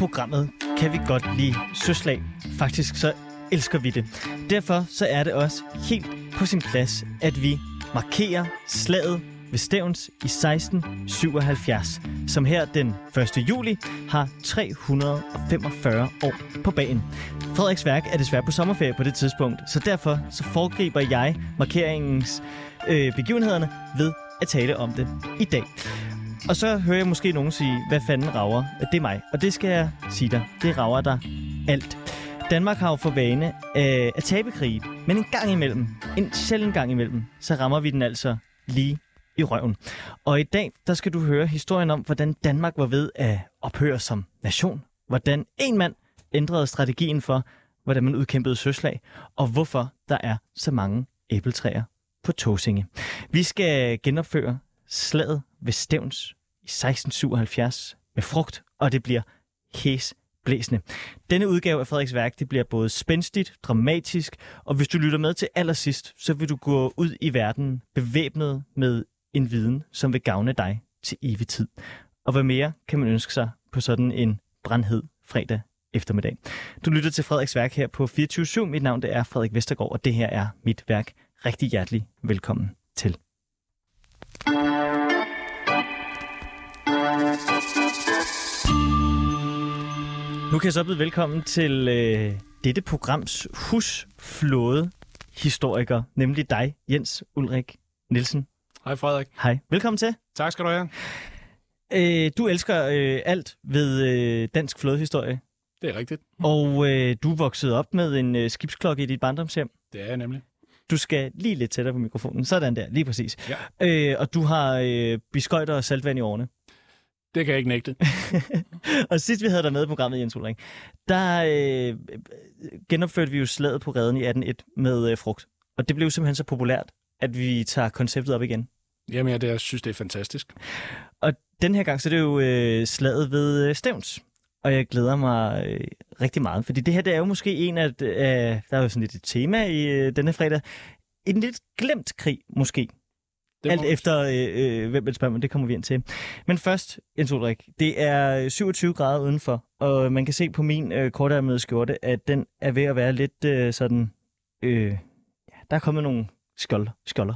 programmet kan vi godt lide søslag. Faktisk så elsker vi det. Derfor så er det også helt på sin plads, at vi markerer slaget ved Stævns i 1677, som her den 1. juli har 345 år på bagen. Frederiks værk er desværre på sommerferie på det tidspunkt, så derfor så foregriber jeg markeringens øh, begivenhederne ved at tale om det i dag. Og så hører jeg måske nogen sige, hvad fanden rager? Det er mig. Og det skal jeg sige dig. Det rager der alt. Danmark har jo for vane øh, at tabe krig, men en gang imellem, en sjældent gang imellem, så rammer vi den altså lige i røven. Og i dag, der skal du høre historien om, hvordan Danmark var ved at ophøre som nation. Hvordan en mand ændrede strategien for, hvordan man udkæmpede søslag, og hvorfor der er så mange æbletræer på Tåsinge. Vi skal genopføre slaget ved Stævns 1677 med frugt, og det bliver hæs blæsende. Denne udgave af Frederiks værk det bliver både spændstigt, dramatisk, og hvis du lytter med til allersidst, så vil du gå ud i verden bevæbnet med en viden, som vil gavne dig til evig tid. Og hvad mere kan man ønske sig på sådan en brandhed fredag eftermiddag. Du lytter til Frederiks værk her på 24 Mit navn det er Frederik Vestergaard, og det her er mit værk. Rigtig hjertelig velkommen til. Kan jeg så byde velkommen til øh, dette programs husflåde historiker, nemlig dig, Jens Ulrik Nielsen. Hej Frederik. Hej. Velkommen til. Tak skal du have. Øh, du elsker øh, alt ved øh, dansk flådehistorie, Det er rigtigt. og øh, du voksede op med en øh, skibsklokke i dit barndomshjem. Det er jeg nemlig. Du skal lige lidt tættere på mikrofonen. Sådan der, lige præcis. Ja. Øh, og du har øh, biskøjter og saltvand i årene. Det kan jeg ikke nægte. og sidst vi havde dig med i programmet, Jens Ulrik, der øh, genopførte vi jo slaget på redden i 1801 med øh, frugt. Og det blev simpelthen så populært, at vi tager konceptet op igen. Jamen, jeg, det, jeg synes, det er fantastisk. Og den her gang, så er det jo øh, slaget ved øh, Stævns. Og jeg glæder mig øh, rigtig meget, fordi det her det er jo måske en af, øh, der er jo sådan lidt et tema i øh, denne fredag, en lidt glemt krig måske. Det Alt efter, øh, øh, hvem man spørger, men det kommer vi ind til. Men først, Jens Ulrik, det er 27 grader udenfor, og man kan se på min øh, kortærmede skjorte, at den er ved at være lidt øh, sådan... Øh, ja, der er kommet nogle skjold, skjolder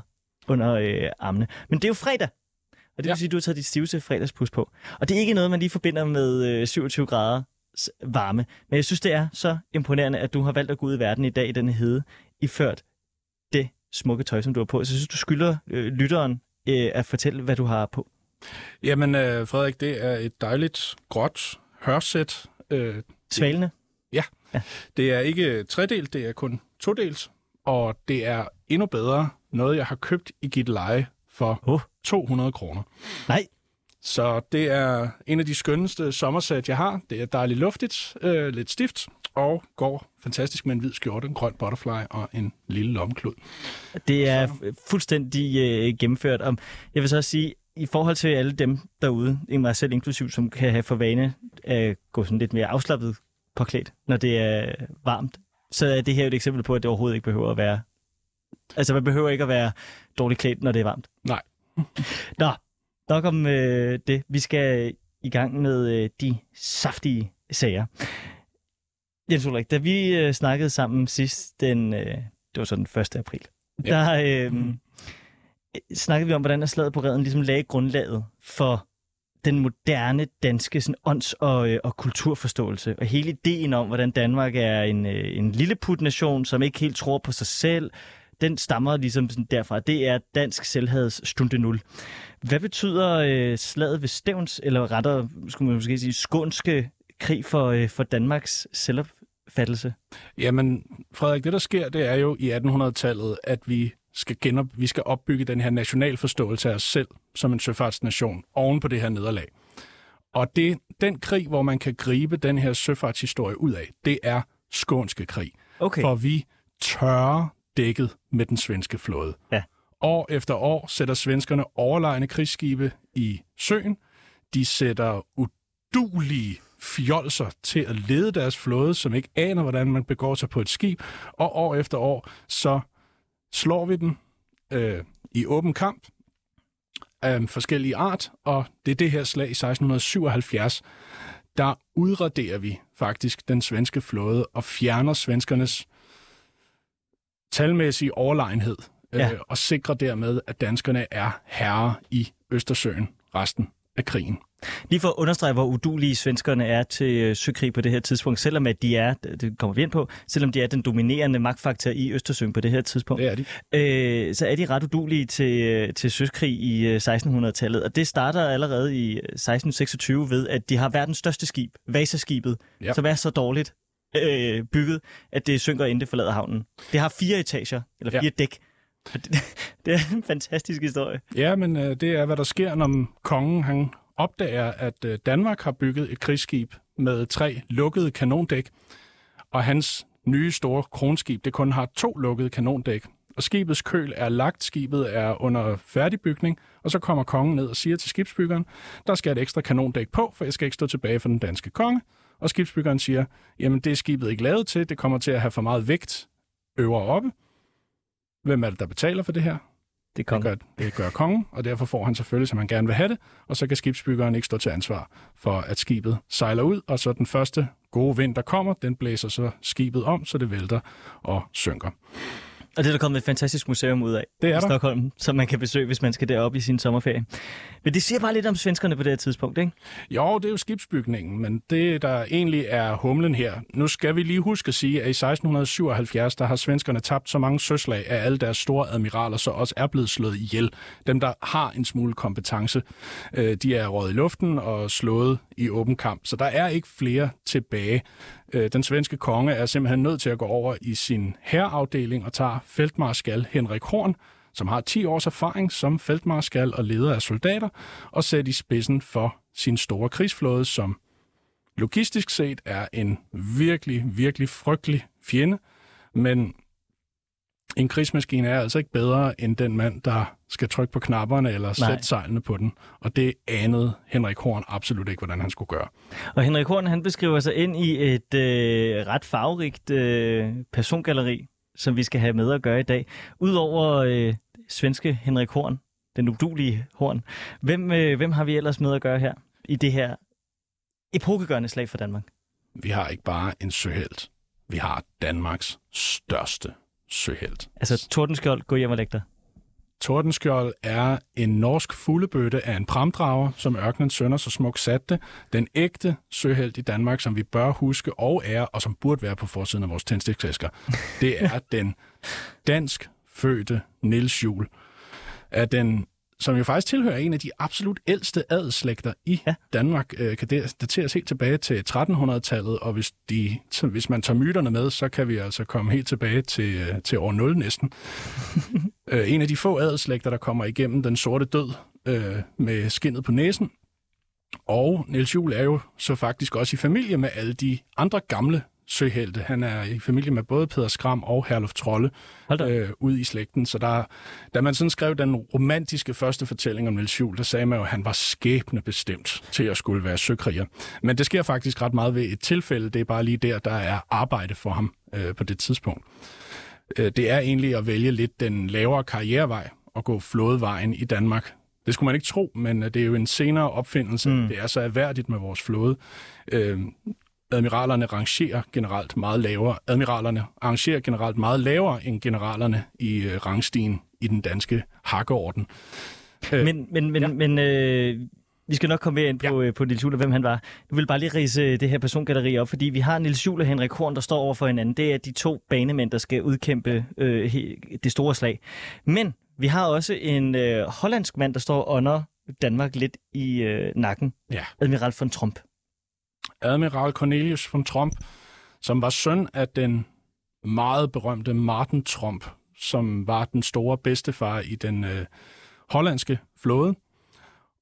under øh, armene. Men det er jo fredag, og det vil Ja. sige, at du har taget dit stiveste fredagspus på. Og det er ikke noget, man lige forbinder med øh, 27 grader varme. Men jeg synes, det er så imponerende, at du har valgt at gå ud i verden i dag i denne hede, iført smukke tøj, som du har på. Så jeg synes, du skylder øh, lytteren øh, at fortælle, hvad du har på. Jamen, øh, Frederik, det er et dejligt gråt hørsæt. Øh, Svalene. det er ikke tredelt, det er kun todelt. Og det er endnu bedre noget, jeg har købt i Gitleje for Åh. 200 kroner. Nej, Så det er en af de skønneste sommersæt, jeg har. Det er dejligt luftigt, øh, lidt stift, og går fantastisk med en hvid skjorte, en grøn butterfly og en lille lommeklud. det er fu- fuldstændig øh, gennemført. Og jeg vil så sige, i forhold til alle dem derude, mig selv inklusiv, som kan have for vane at gå sådan lidt mere afslappet påklædt, når det er varmt, så er det her jo et eksempel på, at det overhovedet ikke behøver at være... Altså, man behøver ikke at være dårligt klædt, når det er varmt. Nej. Nå, nok om øh, det. Vi skal i gang med øh, de saftige sager. Jens Ulrik, da vi øh, snakkede sammen sidst, den, øh, det var så den 1. april, Ja. der øh, Mhm. snakkede vi om, hvordan slaget på redden ligesom lagde grundlaget for den moderne danske sådan, ånds- og, øh, og kulturforståelse. Og hele ideen om, hvordan Danmark er en, øh, en lilleput-nation, som ikke helt tror på sig selv, den stammer ligesom sådan derfra. Det er dansk selvhads stunde 0. Hvad betyder øh, slaget ved Stævns, eller rettere, skulle man måske sige, skånske krig for, øh, for Danmarks selvopfattelse? Jamen, Frederik, det der sker, det er jo i 1800-tallet, at vi skal, genop, vi skal opbygge den her nationalforståelse af os selv som en søfartsnation oven på det her nederlag. Og det, den krig, hvor man kan gribe den her søfartshistorie ud af, det er skånske krig. Okay. For vi tørrer dækket med den svenske flåde. Ja. År efter år sætter svenskerne overlegne krigsskibe i søen. De sætter udulige fjolser til at lede deres flåde, som ikke aner, hvordan man begår sig på et skib. Og år efter år, så slår vi den øh, i åben kamp af forskellige art, og det er det her slag i 1677, der udraderer vi faktisk den svenske flåde og fjerner svenskernes talmæssige overlegenhed Ja. øh, og sikrer dermed, at danskerne er herre i Østersøen resten af krigen. Lige for at understrege, hvor udulige svenskerne er til øh, søkrig på det her tidspunkt, selvom at de er, det kommer vi ind på, selvom de er den dominerende magtfaktor i Østersøen på det her tidspunkt, Det er de. øh, så er de ret udulige til, øh, til søkrig i øh, 1600-tallet. Og det starter allerede i øh, 1626 ved, at de har verdens største skib, Vasaskibet, Ja. som er så dårligt øh, bygget, at det synker, inden det forlader havnen. Det har fire etager, eller Ja. fire dæk. Og Det, det er en fantastisk historie. Ja, men øh, det er, hvad der sker, når kongen han opdager, at øh, Danmark har bygget et krigsskib med tre lukkede kanondæk, og hans nye store kronskib, det kun har to lukkede kanondæk. Og skibets køl er lagt, skibet er under færdigbygning, og så kommer kongen ned og siger til skibsbyggeren, der skal et ekstra kanondæk på, for jeg skal ikke stå tilbage for den danske konge. Og skibsbyggeren siger, jamen det er skibet ikke lavet til, det kommer til at have for meget vægt øvre oppe. Hvem er det, der betaler for det her? Det kom. Det gør, det gør kongen, og derfor får han selvfølgelig, som han gerne vil have det, og så kan skibsbyggeren ikke stå til ansvar for, at skibet sejler ud, og så den første gode vind, der kommer, den blæser så skibet om, så det vælter og synker. Og det er der kommet et fantastisk museum ud af Det er i der. Stockholm, som man kan besøge, hvis man skal derop i sin sommerferie. Men det siger bare lidt om svenskerne på det her tidspunkt, ikke? Jo, det er jo skibsbygningen, men det, der egentlig er humlen her, nu skal vi lige huske at sige, at i 1677, der har svenskerne tabt så mange søslag af alle deres store admiraler, så også er blevet slået ihjel. Dem, der har en smule kompetence, øh, de er røget i luften og slået i åben kamp, så der er ikke flere tilbage. Øh, Den svenske konge er simpelthen nødt til at gå over i sin herreafdeling og tager feltmarskal Henrik Horn, som har 10 års erfaring som feltmarskal og leder af soldater, og sætte i spidsen for sin store krigsflåde, som logistisk set er en virkelig, virkelig frygtelig fjende, men en krigsmaskine er altså ikke bedre end den mand, der skal trykke på knapperne eller Nej. sætte sejlene på den. Og det anede Henrik Horn absolut ikke, hvordan han skulle gøre. Og Henrik Horn, han beskriver sig ind i et øh, ret farverigt øh, persongalleri, som vi skal have med at gøre i dag. Udover øh, svenske Henrik Horn, den udulige Horn, hvem, øh, hvem har vi ellers med at gøre her i det her epokegørende slag for Danmark? Vi har ikke bare en søhelt. Vi har Danmarks største søhelt. Altså Tordenskjold, gå hjem og læg dig. Tordenskjold er en norsk fuglebøtte af en pramdrager, som ørkenens sønner så smukt satte. Den ægte søhelt i Danmark, som vi bør huske og ære, og som burde være på forsiden af vores tændstikæsker. Det er den dansk fødte Niels Juhl. Er den som jo faktisk tilhører en af de absolut ældste adelsslægter i Ja. Danmark, øh, kan dateres helt tilbage til 1300-tallet, og hvis, de, hvis man tager myterne med, så kan vi altså komme helt tilbage til, øh, til år 0 næsten. øh, en af de få adelsslægter, der kommer igennem den sorte død øh, med skinnet på næsen. Og Niels Juhl er jo så faktisk også i familie med alle de andre gamle søhelte. Han er i familie med både Peder Skram og Herluf Trolle øh, ud i slægten. Så der, da man sådan skrev den romantiske første fortælling om Niels Juhl, der sagde man jo, at han var skæbne bestemt til at skulle være søkriger. Men det sker faktisk ret meget ved et tilfælde. Det er bare lige der, der er arbejde for ham øh, på det tidspunkt. Øh, det er egentlig at vælge lidt den lavere karrierevej og gå flådevejen i Danmark. Det skulle man ikke tro, men øh, det er jo en senere opfindelse. Mm. Det er så erhverdigt med vores flåde. Øh, admiralerne rangerer generelt meget lavere. Admiralerne arrangerer generelt meget lavere end generalerne i øh, rangstigen i den danske hakkeorden. Øh, Men, men, men, ja. men øh, vi skal nok komme mere ind på, ja. på Niels Juhl og hvem han var. Nu vil bare lige rise det her persongalleri op, fordi vi har Niels Juhl og Henrik Horn, der står over for hinanden. Det er de to banemænd, der skal udkæmpe øh, det store slag. Men vi har også en øh, hollandsk mand, der står under Danmark lidt i øh, nakken. Ja. Admiral von Trump. Admiral Cornelius von Trump, som var søn af den meget berømte Martin Trump, som var den store bedstefar i den øh, hollandske flåde.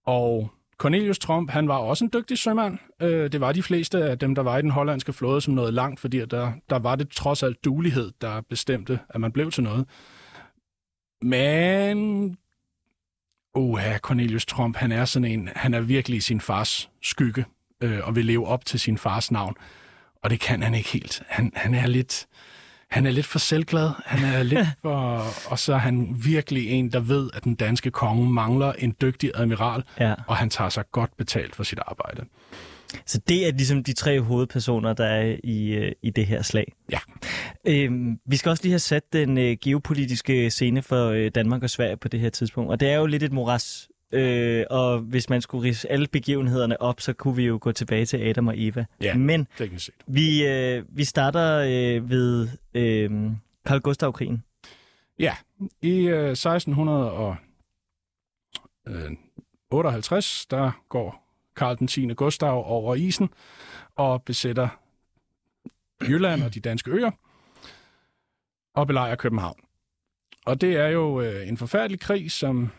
Og Cornelius Trump, han var også en dygtig sømand. Øh, det var de fleste af dem, der var i den hollandske flåde, som nåede langt, fordi der, der var det trods alt dulighed, der bestemte, at man blev til noget. Men Oha, Cornelius Trump, han er sådan en, han er virkelig sin fars skygge, øh, og vil leve op til sin fars navn. Og det kan han ikke helt. Han, han er lidt, han er lidt for selvglad. Han er lidt for, og så er han virkelig en, der ved, at den danske konge mangler en dygtig admiral, Ja. og han tager sig godt betalt for sit arbejde. Så det er ligesom de tre hovedpersoner, der er i, øh, i det her slag. Ja. Øhm, vi skal også lige have sat den øh, geopolitiske scene for øh, Danmark og Sverige på det her tidspunkt. Og det er jo lidt et moras. Øh, og hvis man skulle rise alle begivenhederne op, så kunne vi jo gå tilbage til Adam og Eva. Ja. Men set. vi, øh, vi starter øh, ved øh, Karl Gustav-krigen. Ja, i øh, 1658, der går Karl den 10. Gustav over isen og besætter Jylland og de danske øer og belejrer København. Og det er jo øh, en forfærdelig krig, som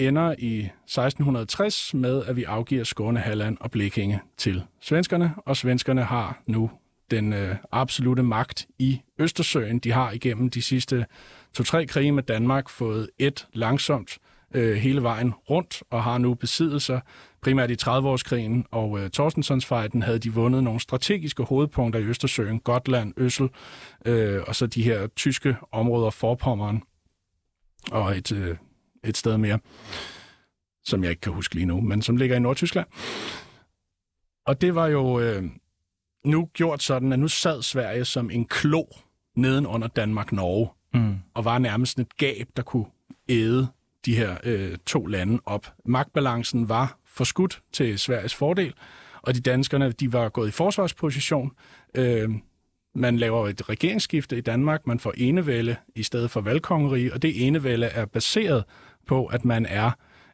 ender i 1660 med, at vi afgiver Skåne, Halland og Blekinge til svenskerne, og svenskerne har nu den øh, absolute magt i Østersøen. De har igennem de sidste to-tre krige med Danmark fået et langsomt øh, hele vejen rundt, og har nu besiddelser. Primært i 30-årskrigen og øh, Torstensonsfejden havde de vundet nogle strategiske hovedpunkter i Østersøen, Gotland, Øssel, øh, og så de her tyske områder, Forpommeren og et, øh, et sted mere, som jeg ikke kan huske lige nu, men som ligger i Nordtyskland. Og det var jo øh, nu gjort sådan, at nu sad Sverige som en klo neden under Danmark-Norge, Mm. og var nærmest et gab, der kunne æde de her øh, to lande op. Magtbalancen var forskudt til Sveriges fordel, og de danskerne de var gået i forsvarsposition. Øh, man laver et regeringsskifte i Danmark, man får enevælde i stedet for valgkongerige, og det enevælde er baseret på, at man er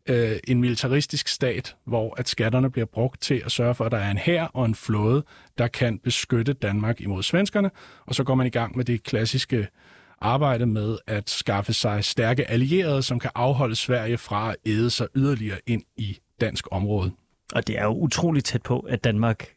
øh, en militaristisk stat, hvor at skatterne bliver brugt til at sørge for, at der er en hær og en flåde, der kan beskytte Danmark imod svenskerne, og så går man i gang med det klassiske arbejde med at skaffe sig stærke allierede, som kan afholde Sverige fra at æde sig yderligere ind i dansk område. Og det er jo utroligt tæt på, at Danmark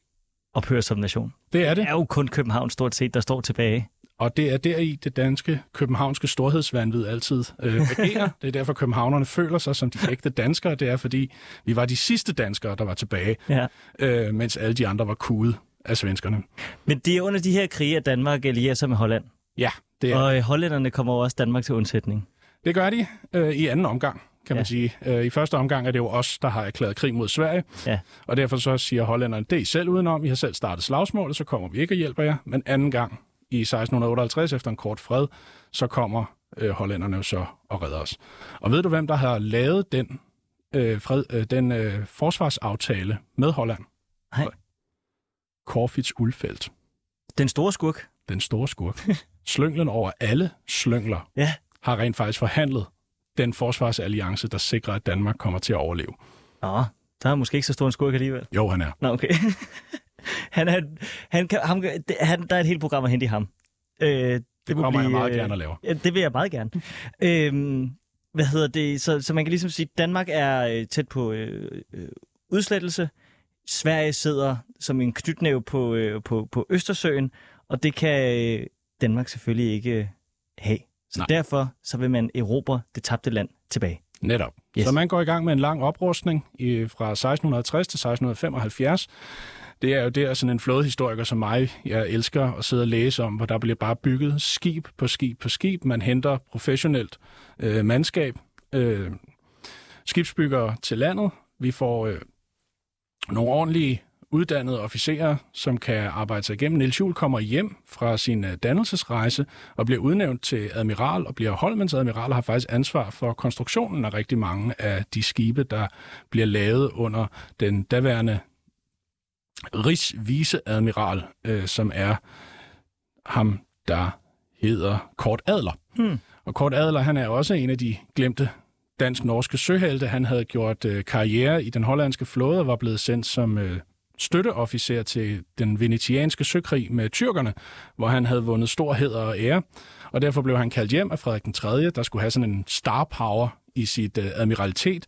ophører som nation. Det er Det det, er jo kun København stort set, der står tilbage. Og det er deri det danske københavnske storhedsvandvid altid øh, agerer. det er derfor, københavnerne føler sig som de ægte danskere. Det er fordi, vi var de sidste danskere, der var tilbage, Ja. øh, mens alle de andre var kuget af svenskerne. Men det er under de her krige, at Danmark allierer sig med Holland. Ja, det, er, Og øh, hollænderne kommer også Danmark til undsætning. det gør de øh, i anden omgang, kan man Ja. sige. Øh, I første omgang er det jo os, der har erklæret krig mod Sverige, Ja. og derfor så siger hollænderne, det er I selv udenom, I har selv startet slagsmålet, så kommer vi ikke og hjælper jer. Men anden gang i 1658, efter en kort fred, så kommer øh, hollænderne jo så og redder os. Og ved du, hvem der har lavet den, øh, fred, øh, den øh, forsvarsaftale med Holland? Nej. Corfitz Ulfeldt, Den store skurk. den store skurk. Slynglen over alle slyngler Ja. har rent faktisk forhandlet den forsvarsalliance, der sikrer, at Danmark kommer til at overleve. Nå, der er måske ikke så stor en skurk alligevel. Jo, han er. Nå, okay. han er, han kan, ham, han, der er et helt program at hente i ham. Øh, det, Det kommer jeg blive, meget øh, gerne at lave. Ja, det vil jeg meget gerne. øhm, hvad hedder det? Så, så man kan ligesom sige, at Danmark er øh, tæt på øh, øh, udslettelse. Sverige sidder som en knytnæve på, øh, på, på Østersøen, og det kan øh, Danmark selvfølgelig ikke have. Så Nej. Derfor så vil man erobre det tabte land tilbage. Netop. Yes. Så man går i gang med en lang oprustning i, fra 1660 til 1675. Det er jo der sådan en flådehistoriker som mig, jeg elsker at sidde og læse om, hvor der bliver bare bygget skib på skib på skib. Man henter professionelt øh, mandskab, øh, skibsbyggere til landet. Vi får øh, nogle ordentlige uddannede officerer, som kan arbejde sig igennem. Niels Juhl kommer hjem fra sin øh, dannelsesrejse og bliver udnævnt til admiral og bliver Holmens admiral og har faktisk ansvar for konstruktionen af rigtig mange af de skibe, der bliver lavet under den daværende rigsviseadmiral, øh, som er ham, der hedder Kort Adler. Hmm. Og Kort Adler, han er også en af de glemte dansk-norske søhelte. Han havde gjort øh, karriere i den hollandske flåde og var blevet sendt som øh, støtteofficer til den venetianske søkrig med tyrkerne, hvor han havde vundet stor heder og ære. Og derfor blev han kaldt hjem af Frederik den 3., der skulle have sådan en star power i sit øh, admiralitet.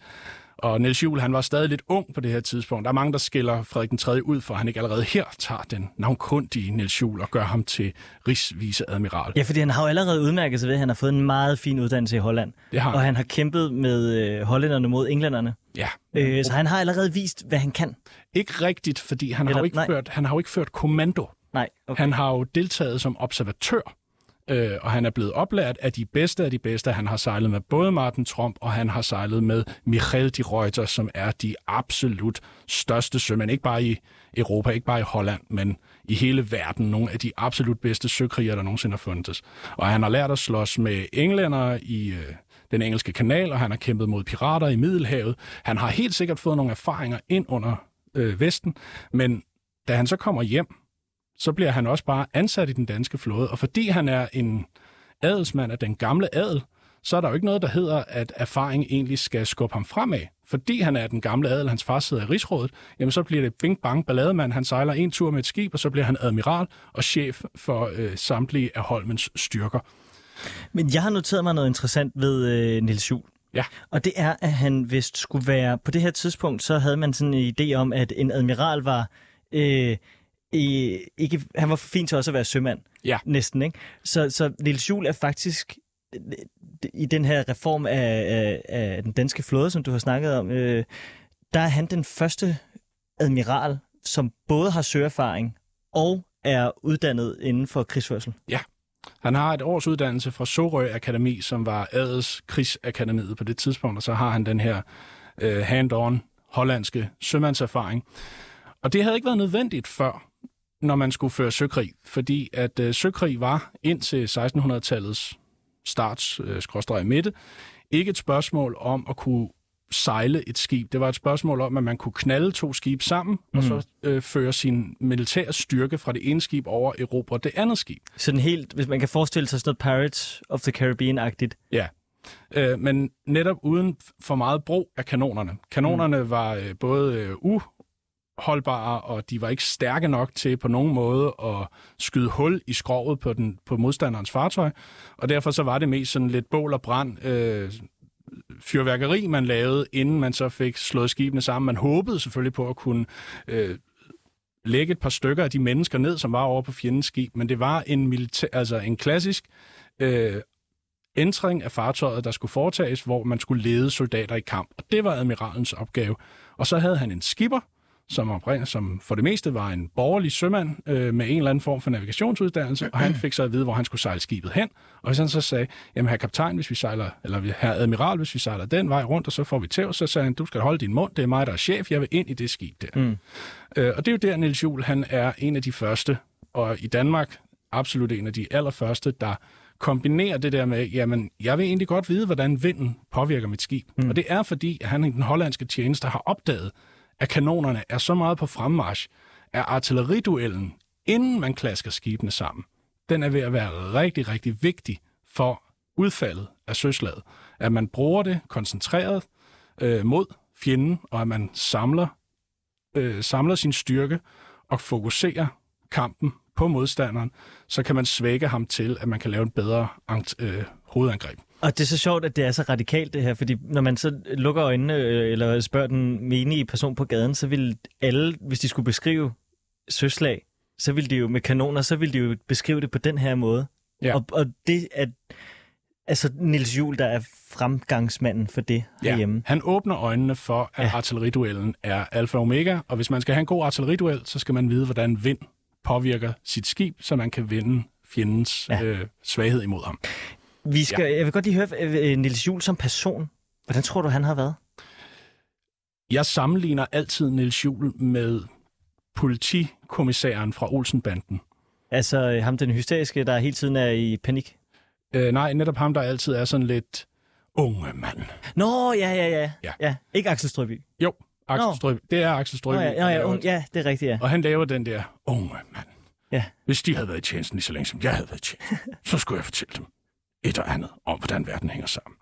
Og Niels Juhl, han var stadig lidt ung på det her tidspunkt. Der er mange, der skiller Frederik den 3. ud, for han ikke allerede her tager den navnkundige Niels Juhl og gør ham til rigsviseadmiral. Ja, fordi han har jo allerede udmærket sig ved, at han har fået en meget fin uddannelse i Holland. Det har Og han. han har kæmpet med øh, hollænderne mod englænderne. Ja. Øh, så han har allerede vist, hvad han kan. Ikke rigtigt, fordi han har, Eller- jo ikke nej. ført, han har jo ikke ført kommando. Nej, okay. Han har jo deltaget som observatør øh, og han er blevet oplært af de bedste af de bedste. Han har sejlet med både Martin Trump, og han har sejlet med Michael de Reuter, som er de absolut største sømænd, ikke bare i Europa, ikke bare i Holland, men i hele verden. Nogle af de absolut bedste søkrigere, der nogensinde har fundet. Og han har lært at slås med englænder i øh, den engelske kanal, og han har kæmpet mod pirater i Middelhavet. Han har helt sikkert fået nogle erfaringer ind under øh, Vesten, men da han så kommer hjem, så bliver han også bare ansat i den danske flåde. Og fordi han er en adelsmand af den gamle adel, så er der jo ikke noget, der hedder, at erfaring egentlig skal skubbe ham fremad. Fordi han er den gamle adel, hans far sidder i rigsrådet, jamen så bliver det bing bang ballademand. Han sejler en tur med et skib, og så bliver han admiral og chef for øh, samtlige af Holmens styrker. Men jeg har noteret mig noget interessant ved øh, Nils Juhl. Ja. Og det er, at han vist skulle være... På det her tidspunkt, så havde man sådan en idé om, at en admiral var... Øh, i, ikke, han var for fint til også at være sømand. Ja. Næsten, ikke? Så, så Niels Juhl er faktisk i den her reform af, af, af den danske flåde, som du har snakket om, øh, der er han den første admiral, som både har søerfaring og er uddannet inden for krigsførsel. Ja. Han har et års uddannelse fra Sorø Akademi, som var Adels krigsakademiet på det tidspunkt, og så har han den her øh, hand-on hollandske sømandserfaring. Og det havde ikke været nødvendigt før, når man skulle føre søkrig, fordi at øh, søkrig var indtil 1600-tallets starts, øh, midte, ikke et spørgsmål om at kunne sejle et skib. Det var et spørgsmål om, at man kunne knalde to skib sammen, mm. og så øh, føre sin militære styrke fra det ene skib over Europa det andet skib. Sådan helt, hvis man kan forestille sig sådan noget Pirates of the Caribbean-agtigt. Ja, øh, men netop uden for meget brug af kanonerne. Kanonerne mm. var øh, både øh, holdbare, og de var ikke stærke nok til på nogen måde at skyde hul i skrovet på, den, på modstanderens fartøj. Og derfor så var det mest sådan lidt bål og brand, øh, fyrværkeri, man lavede, inden man så fik slået skibene sammen. Man håbede selvfølgelig på at kunne øh, lægge et par stykker af de mennesker ned, som var over på fjendens skib, men det var en, militær, altså en klassisk øh, ændring af fartøjet, der skulle foretages, hvor man skulle lede soldater i kamp. Og det var admiralens opgave. Og så havde han en skipper, som, oprind, som for det meste var en borgerlig sømand øh, med en eller anden form for navigationsuddannelse, og han fik så at vide, hvor han skulle sejle skibet hen. Og hvis han så sagde, jamen her kaptajn, hvis vi sejler, eller her admiral, hvis vi sejler den vej rundt, og så får vi tæv, så sagde han, du skal holde din mund, det er mig, der er chef, jeg vil ind i det skib der. Mm. Øh, og det er jo der, Niels Juhl, han er en af de første, og i Danmark absolut en af de allerførste, der kombinerer det der med, jamen, jeg vil egentlig godt vide, hvordan vinden påvirker mit skib. Mm. Og det er fordi, at han i den hollandske tjeneste har opdaget, at kanonerne er så meget på fremmarsch, at artilleriduellen, inden man klasker skibene sammen, den er ved at være rigtig, rigtig vigtig for udfaldet af søslaget. At man bruger det koncentreret øh, mod fjenden, og at man samler, øh, samler sin styrke og fokuserer kampen på modstanderen, så kan man svække ham til, at man kan lave en bedre øh, hovedangreb. Og det er så sjovt, at det er så radikalt det her, fordi når man så lukker øjnene øh, eller spørger den menige person på gaden, så vil alle, hvis de skulle beskrive søslag, så ville de jo med kanoner, så ville de jo beskrive det på den her måde. Ja. Og, og det er altså Nils Juhl, der er fremgangsmanden for det ja. herhjemme. Han åbner øjnene for, at ja. artilleriduellen er alfa og omega, og hvis man skal have en god artilleriduel, så skal man vide, hvordan vind påvirker sit skib, så man kan vinde fjendens ja. øh, svaghed imod ham. Vi skal, ja. Jeg vil godt lige høre øh, Nils Juhl som person. Hvordan tror du, han har været? Jeg sammenligner altid Nils Juhl med politikommissæren fra Olsenbanden. Altså øh, ham den hysteriske, der hele tiden er i panik? Øh, nej, netop ham, der altid er sådan lidt unge mand. Nå, ja, ja, ja. ja. ja. Ikke Axel Strøby. Jo, Axel Strøby. Det er Axel Strøby. Nå, ja, ja, ja, un- ja, det er rigtigt, ja. Og han laver den der unge mand. Ja. Hvis de havde været i tjenesten lige så længe, som jeg havde været i tjenesten, så skulle jeg fortælle dem, et og andet om, hvordan verden hænger sammen.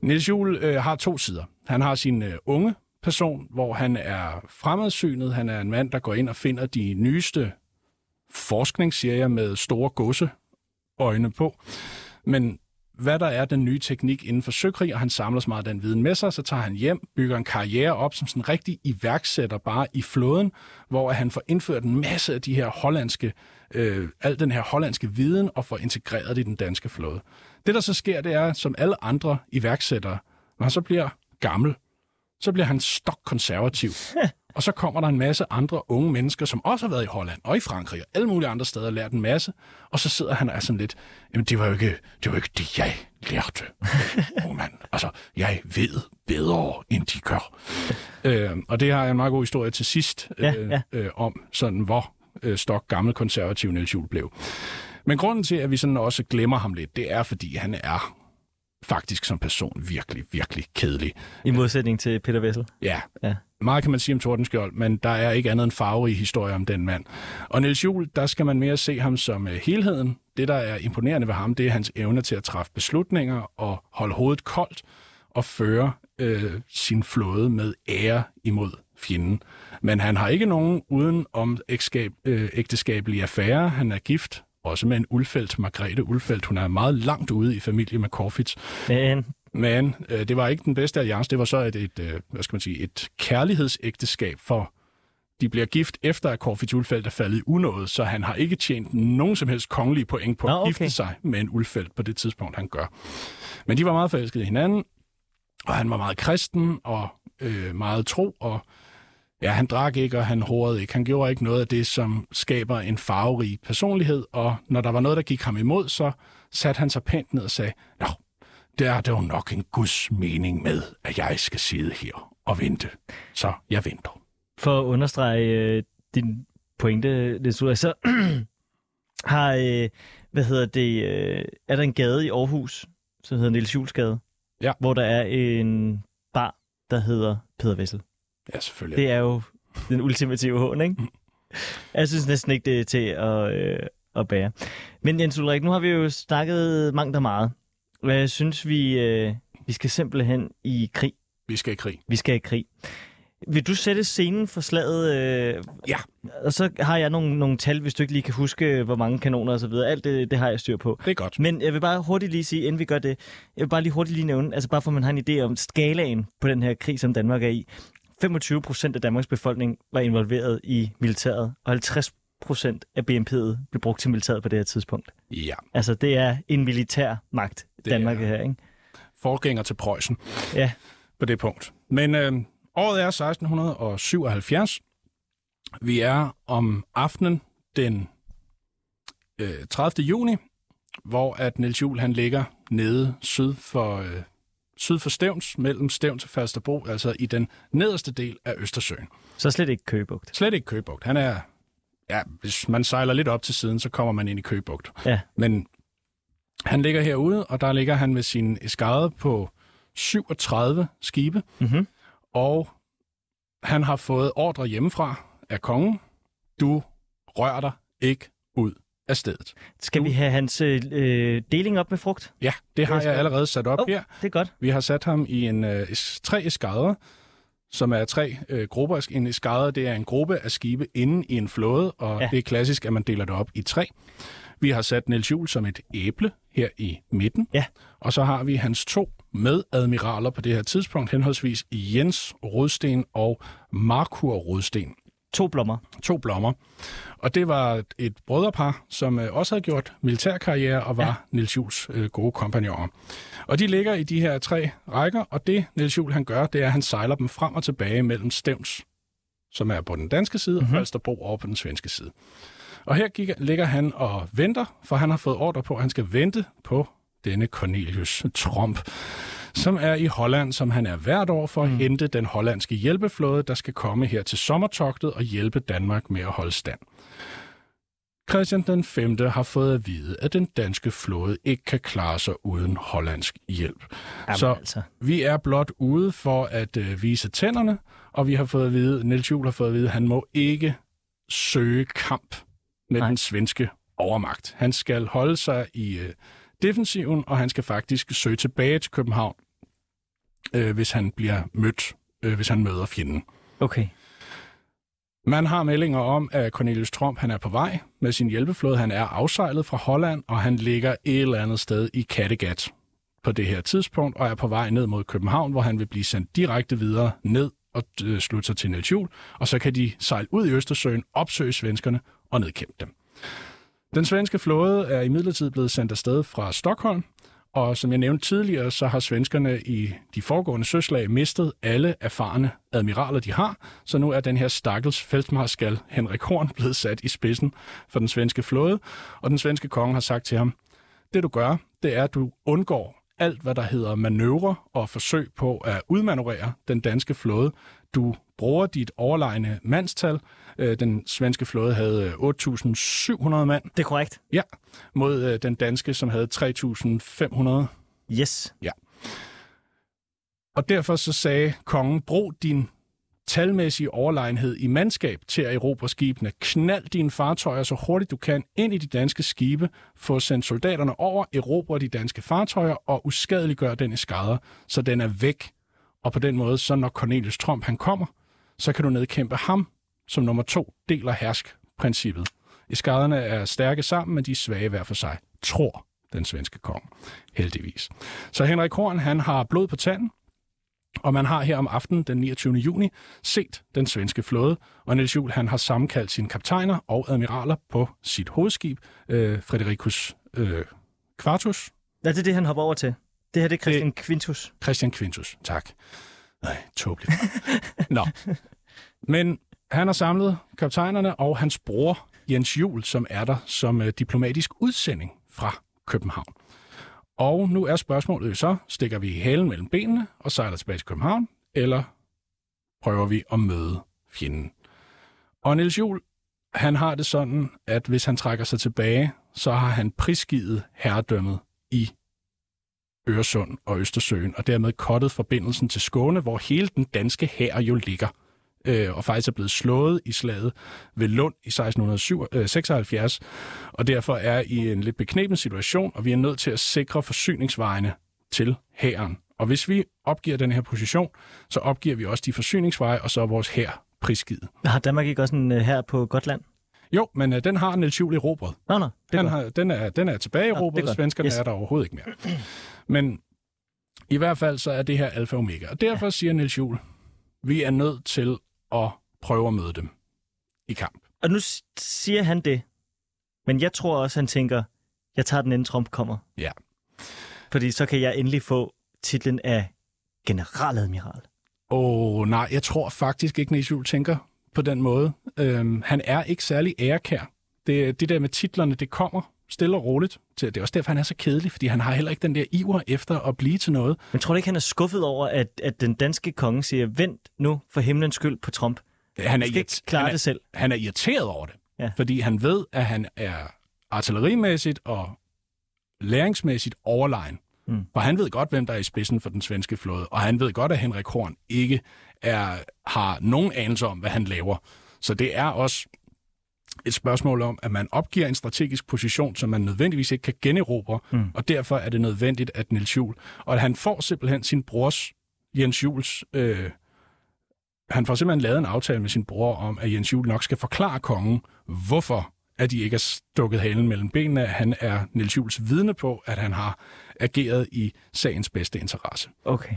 Niels Juhl øh, har to sider. Han har sin øh, unge person, hvor han er fremadsynet. Han er en mand, der går ind og finder de nyeste forskningsserier med store godseøjne på. Men hvad der er den nye teknik inden for søkrig, og han samler så meget den viden med sig, så tager han hjem, bygger en karriere op som sådan en rigtig iværksætter bare i flåden, hvor han får indført en masse af de her hollandske øh, al den her hollandske viden og får integreret det i den danske flåde. Det, der så sker, det er, som alle andre iværksættere, når han så bliver gammel, så bliver han stok konservativ. Og så kommer der en masse andre unge mennesker, som også har været i Holland og i Frankrig og alle mulige andre steder og lært en masse. Og så sidder han og er sådan lidt, jamen det var jo ikke det, var jo ikke det jeg lærte, oh, mand. Altså, jeg ved bedre, end de gør. øh, og det har jeg en meget god historie til sidst Ja, øh, ja. Øh, om, sådan hvor øh, stok gammel konservativ Niels Juhl blev. Men grunden til, at vi sådan også glemmer ham lidt, det er, fordi han er faktisk som person virkelig, virkelig kedelig. I modsætning til Peter Vessel. Ja. Ja. Meget kan man sige om Tordenskjold, men der er ikke andet end farverige historie om den mand. Og Niels Juhl, der skal man mere se ham som uh, helheden. Det, der er imponerende ved ham, det er hans evne til at træffe beslutninger og holde hovedet koldt og føre øh, sin flåde med ære imod fjenden. Men han har ikke nogen uden om ægteskab, øh, ægteskabelige affære. Han er gift, også med en Ulfeldt, Margrethe Ulfeldt. Hun er meget langt ude i familie med Corfitz. Men Men øh, det var ikke den bedste alliance. Det var så et, et, øh, hvad skal man sige, et kærlighedsægteskab for de bliver gift efter, at Corfitz Ulfeldt er faldet i unåde, så han har ikke tjent nogen som helst kongelige point på Nå, at okay. gifte sig med en Ulfeldt på det tidspunkt, han gør. Men de var meget forelskede i hinanden, og han var meget kristen og øh, meget tro, og ja, han drak ikke, og han horede ikke. Han gjorde ikke noget af det, som skaber en farverig personlighed, og når der var noget, der gik ham imod, så satte han sig pænt ned og sagde, Nå, der er der jo nok en Guds mening med, at jeg skal sidde her og vente. Så jeg venter. for at understrege øh, din pointe, lidt ud, så har, øh, hvad hedder det, øh, er der en gade i Aarhus, som hedder Niels Jules Gade, Ja. hvor der er en bar, der hedder Peter Vessel. Ja, selvfølgelig. Det er jo den ultimative hån, ikke? Jeg synes næsten ikke, det er til at, øh, at bære. Men Jens Ulrik, nu har vi jo snakket mangt og meget. Jeg synes, vi, øh, vi skal simpelthen i krig. Vi skal i krig. Vi skal i krig. Vil du sætte scenen for slaget? Øh, Ja. Og så har jeg nogle, nogle tal, hvis du ikke lige kan huske, hvor mange kanoner og så videre. Alt det, det har jeg styr på. Det er godt. Men jeg vil bare hurtigt lige sige, inden vi gør det, jeg vil bare lige hurtigt lige nævne, altså bare for at man har en idé om skalaen på den her krig, som Danmark er i. 25 procent af Danmarks befolkning var involveret i militæret, og 50 procent af BNP'et blev brugt til militæret på det her tidspunkt. Ja. Altså det er en militær magt, Danmark er- er her, ikke? Forgænger til Preussen Ja, på det punkt. Men øh, året er 1677. Vi er om aftenen den øh, 30. juni, hvor at Niels Juhl han ligger nede syd for, øh, syd for Stævns, mellem Stævns og Falsterbro, altså i den nederste del af Østersøen. så slet ikke Køgebugt. Slet ikke Købugt. Han er, ja, hvis man sejler lidt op til siden, så kommer man ind i Købugt. Ja, Men han ligger herude, og der ligger han med sin eskade på 37 skibe, mm-hmm. og han har fået ordre hjemmefra af kongen. Du rør dig ikke ud af stedet. Skal vi have hans øh, deling op med frugt? Ja, det har Det jeg allerede sat op Åh. her. Det er godt. Vi har sat ham i en øh, tre eskader, som er tre øh, grupper. En eskader, det er en gruppe af skibe inde i en flåde, og ja. det er klassisk, at man deler det op i tre. Vi har sat Niels Juhl som et æble her i midten. Ja. Og så har vi hans to medadmiraler på det her tidspunkt, henholdsvis Jens Rodsten og Markur Rodsten. To blommer. To blommer. Og det var et brødrepar, som øh, også havde gjort militærkarriere og var ja. Niels Juhls øh, gode kompagnoner. Og de ligger i de her tre rækker, og det Niels Juhl han gør, det er, at han sejler dem frem og tilbage mellem Stævns, som er på den danske side, mm-hmm. og Falsterbro over på den svenske side. Og her gik, ligger han og venter, for han har fået ordre på, at han skal vente på denne Cornelius Trump, som er i Holland, som han er hvert år for at mm. hente den hollandske hjælpeflåde, der skal komme her til sommertogtet og hjælpe Danmark med at holde stand. Christian den 5. har fået at vide, at den danske flåde ikke kan klare sig uden hollandsk hjælp. Jamen, Så altså. vi er blot ude for at øh, vise tænderne, og vi har fået at vide, Niels Juhl har fået at vide, at han må ikke søge kamp med Nej. Den svenske overmagt. Han skal holde sig i øh, defensiven, og han skal faktisk søge tilbage til København, øh, hvis han bliver mødt, øh, hvis han møder fjenden. Okay. Man har meldinger om, at Cornelius Trump han er på vej med sin hjælpeflåde. Han er afsejlet fra Holland, og han ligger et eller andet sted i Kattegat på det her tidspunkt, og er på vej ned mod København, hvor han vil blive sendt direkte videre ned og øh, slutte sig til Niels Juhl, og så kan de sejle ud i Østersøen, opsøge svenskerne og nedkæmpe dem. Den svenske flåde er imidlertid blevet sendt afsted fra Stockholm, og som jeg nævnte tidligere, så har svenskerne i de foregående søslag mistet alle erfarne admiraler, de har. Så nu er den her stakkels feltmarskal Henrik Horn blevet sat i spidsen for den svenske flåde. Og den svenske konge har sagt til ham, det du gør, det er, at du undgår alt, hvad der hedder manøvre og forsøg på at udmanøvrere den danske flåde. Du bruger dit overlegne mandstal. Øh, Den svenske flåde havde øh, 8.700 mand Det er korrekt. ja, mod øh, den danske, som havde 3.500. Yes. Og derfor så sagde kongen, brug din talmæssige overlegenhed i mandskab til at erobre skibene. Knald dine fartøjer så hurtigt du kan ind i de danske skibe, få sendt soldaterne over, erobre de danske fartøjer og uskadeliggør den i skader, så den er væk. Og på den måde, så når Cornelius Trump han kommer, så kan du nedkæmpe ham, som nummer to deler hersk-princippet. I skaderne er stærke sammen, men de er svage hver for sig, tror den svenske konge, heldigvis. Så Henrik Horn, han har blod på tanden, og man har her om aftenen den 29. juni set den svenske flåde, og Niels Juhl han har sammenkaldt sine kaptajner og admiraler på sit hovedskib, øh, Fredericus øh, Quartus, Ja, det er det, han hopper over til. Det her det er Christian det... Quintus. Christian Quintus. Tak. Nej, tåbeligt. Nå. Men han har samlet kaptajnerne og hans bror Jens Juhl, som er der som øh, diplomatisk udsending fra København. Og nu er spørgsmålet jo så, stikker vi halen mellem benene og sejler tilbage til København, eller prøver vi at møde fjenden? Og Niels Juhl, han har det sådan, at hvis han trækker sig tilbage, så har han prisgivet herredømmet i Øresund og Østersøen, og dermed kottet forbindelsen til Skåne, hvor hele den danske hær jo ligger, øh, og faktisk er blevet slået i slaget ved Lund i 1676, og derfor er i en lidt beknepen situation, og vi er nødt til at sikre forsyningsvejene til hæren. Og hvis vi opgiver den her position, så opgiver vi også de forsyningsveje, og så er vores hær prisgivet. Har Danmark ikke også en her på Gotland? Jo, men øh, den har Niels Juhl erobret. Nå, nå, det er har, den, er, den er tilbage i Europa, godt. svenskerne Yes. er der overhovedet ikke mere. Men i hvert fald så er det her alfa og omega. Og derfor ja. siger Niels Juhl, vi er nødt til at prøve at møde dem i kamp. Og nu siger han det, men jeg tror også, han tænker, jeg tager den inden Trump kommer. Ja. Fordi så kan jeg endelig få titlen af generaladmiral. Og nej, jeg tror faktisk ikke, Niels Juhl tænker på den måde. Øhm, han er ikke særlig ærekær. Det, det der med titlerne, det kommer stille og roligt. til. Det er også derfor, han er så kedelig, fordi han har heller ikke den der iver efter at blive til noget. Men tror du ikke, han er skuffet over, at, at den danske konge siger, vent nu for himlens skyld på Trump? Han er, skal ikke klare han er, det selv. han er irriteret over det, Ja. fordi han ved, at han er artillerimæssigt og læringsmæssigt overlegen. Mm. For han ved godt, hvem der er i spidsen for den svenske flåde, og han ved godt, at Henrik Horn ikke er, har nogen anelse om, hvad han laver. Så det er også et spørgsmål om, at man opgiver en strategisk position, som man nødvendigvis ikke kan generobre, Mm. og derfor er det nødvendigt, at Niels Juhl, og at han får simpelthen sin brors, Jens Jules, øh, han får simpelthen lavet en aftale med sin bror om, at Jens Juhl nok skal forklare kongen, hvorfor at de ikke er stukket halen mellem benene. Han er Niels Jules vidne på, at han har ageret i sagens bedste interesse. Okay.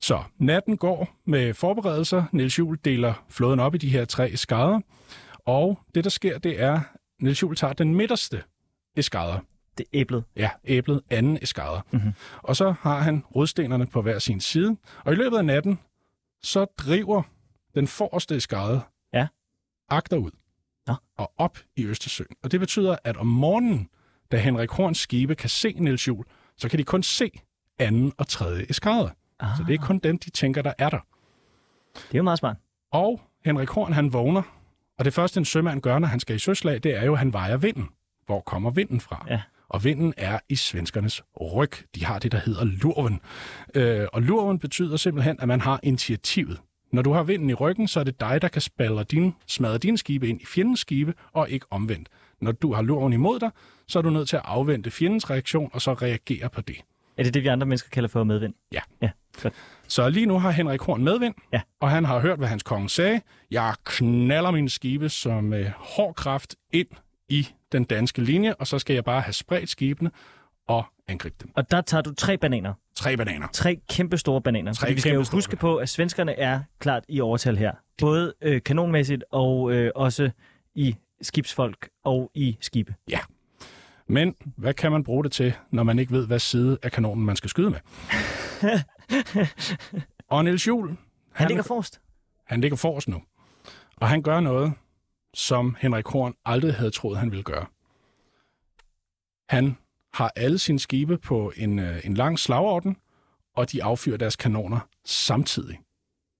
Så natten går med forberedelser. Niels Juhl deler flåden op i de her tre eskader. Og det, der sker, det er, at Niels Juhl tager den midterste eskader. Det er æblet. Ja, æblet anden eskader. Mhm. Og så har han rodstenerne på hver sin side. Og i løbet af natten, så driver den forreste eskade Ja. agterud Nå. og op i Østersøen. Og det betyder, at om morgenen, da Henrik Horns skibe kan se Niels Juhl, så kan de kun se anden og tredje eskader. Ah, Så det er kun dem, de tænker, der er der. det er jo meget smart. Og Henrik Horn, han vågner, og det første, en sømand gør, når han skal i søslag, det er jo, at han vejer vinden. Hvor kommer vinden fra? Ja. Og vinden er i svenskernes ryg. De har det, der hedder lurven. Øh, og lurven betyder simpelthen, at man har initiativet. Når du har vinden i ryggen, så er det dig, der kan spalle din, smadre dine skibe ind i fjendens skibe, og ikke omvendt. Når du har lurven imod dig, så er du nødt til at afvente fjendens reaktion, og så reagere på det. Er det det, vi andre mennesker kalder for medvind? Ja. Ja, godt. Så lige nu har Henrik Horn medvind, Ja. og han har hørt, hvad hans konge sagde. Jeg knaller mine skibe som med hård kraft ind i den danske linje, og så skal jeg bare have spredt skibene og angribe dem. Og der tager du tre bananer. Tre bananer. Tre kæmpe store bananer. Tre Fordi vi skal jo huske på, at svenskerne er klart i overtal her. Både øh, kanonmæssigt og øh, også i skibsfolk og i skibe. Men hvad kan man bruge det til, når man ikke ved, hvad side af kanonen man skal skyde med? og Niels Juhl, Han, han, ligger forrest. han ligger forrest nu. Og han gør noget, som Henrik Horn aldrig havde troet, han ville gøre. Han har alle sine skibe på en, øh, en lang slagorden, og de affyrer deres kanoner samtidig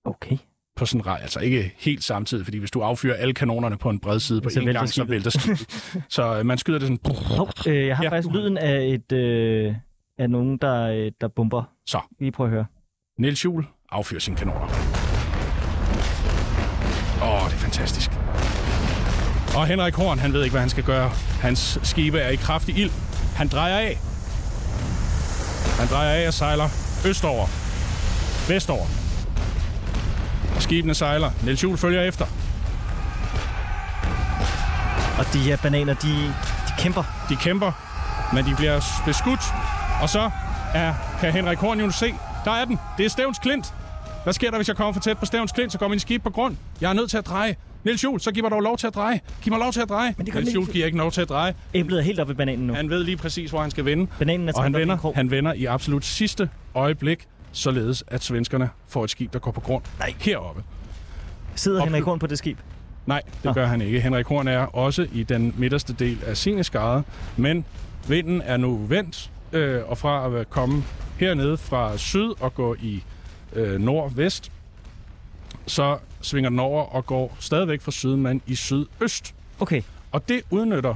Okay. på sådan en rej. Altså ikke helt samtidig, fordi hvis du affyrer alle kanonerne på en bred side på Så en gang, så skibet. vælter skibet. så øh, man skyder det sådan... Øh, jeg har Ja, faktisk lyden af et øh, af nogen, der, øh, der bomber. Så, Lige prøv at høre. Niels Juhl affyrer sine kanoner. Åh, det er fantastisk. Og Henrik Horn, han ved ikke, hvad han skal gøre. Hans skibe er i kraftig ild. Han drejer af. Han drejer af og sejler østover. Vestover. Skibene sejler. Niels Juhl følger efter. Og de her bananer, de, de kæmper. De kæmper, men de bliver beskudt. Og så er, kan Henrik Horn se, der er den. Det er Stævns Klint. Hvad sker der, hvis jeg kommer for tæt på Stævns Klint, så går min skib på grund. Jeg er nødt til at dreje. Niels Juhl, så giv mig dog lov til at dreje. Giv mig lov til at dreje. Men det Niels Juhl giver ikke lov til at dreje. Æblet er helt oppe i bananen nu. Han ved lige præcis, hvor han skal vende. Bananen er Og han vender, han vender i absolut sidste øjeblik, således at svenskerne får et skib, der går på grund Nej. heroppe. Sidder Op- Henrik Horn på det skib? Nej, det Nå. gør han ikke. Henrik Horn er også i den midterste del af sin skade, men vinden er nu vendt, øh, og fra at komme hernede fra syd og gå i øh, nordvest, så svinger den over og går stadigvæk fra syd, men i sydøst. Okay. Og det udnytter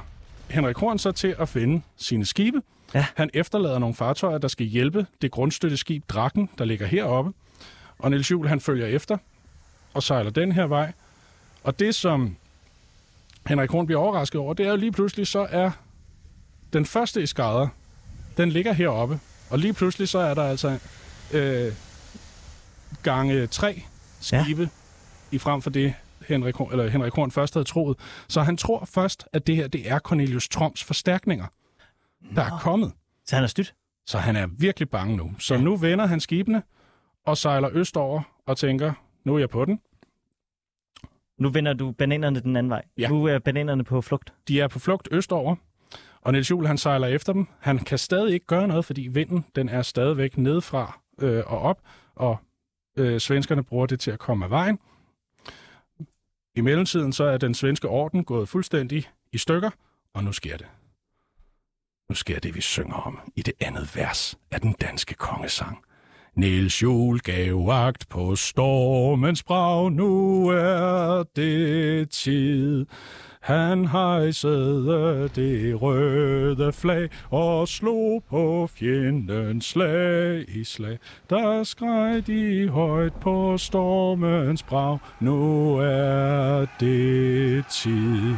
Henrik Horn så til at finde sine skibe. Ja. Han efterlader nogle fartøjer, der skal hjælpe det grundstøtte skib Drakken, der ligger heroppe. Og Niels Juhl, han følger efter og sejler den her vej. Og det, som Henrik Horn bliver overrasket over, det er jo lige pludselig, så er den første eskader, den ligger heroppe. Og lige pludselig, så er der altså øh, gange tre skibe ja. i frem for det, Henrik, Horn- eller Henrik Horn først havde troet. Så han tror først, at det her det er Cornelius Troms forstærkninger, der er kommet. Så han er stødt. Så han er virkelig bange nu. Så ja. nu vender han skibene og sejler østover og tænker, nu er jeg på den. Nu vender du bananerne den anden vej. Ja. Nu er bananerne på flugt. De er på flugt østover, og Niels Juhl, han sejler efter dem. Han kan stadig ikke gøre noget, fordi vinden den er stadigvæk nedefra øh, og op, og øh, svenskerne bruger det til at komme af vejen. I mellemtiden så er den svenske orden gået fuldstændig i stykker, og nu sker det. Nu sker det, vi synger om i det andet vers af den danske kongesang. Niels Jul gav vagt på stormens brag, nu er det tid. Han hejsede det røde flag og slog på fjendens slag i slag. Der skreg de højt på stormens brag, nu er det tid.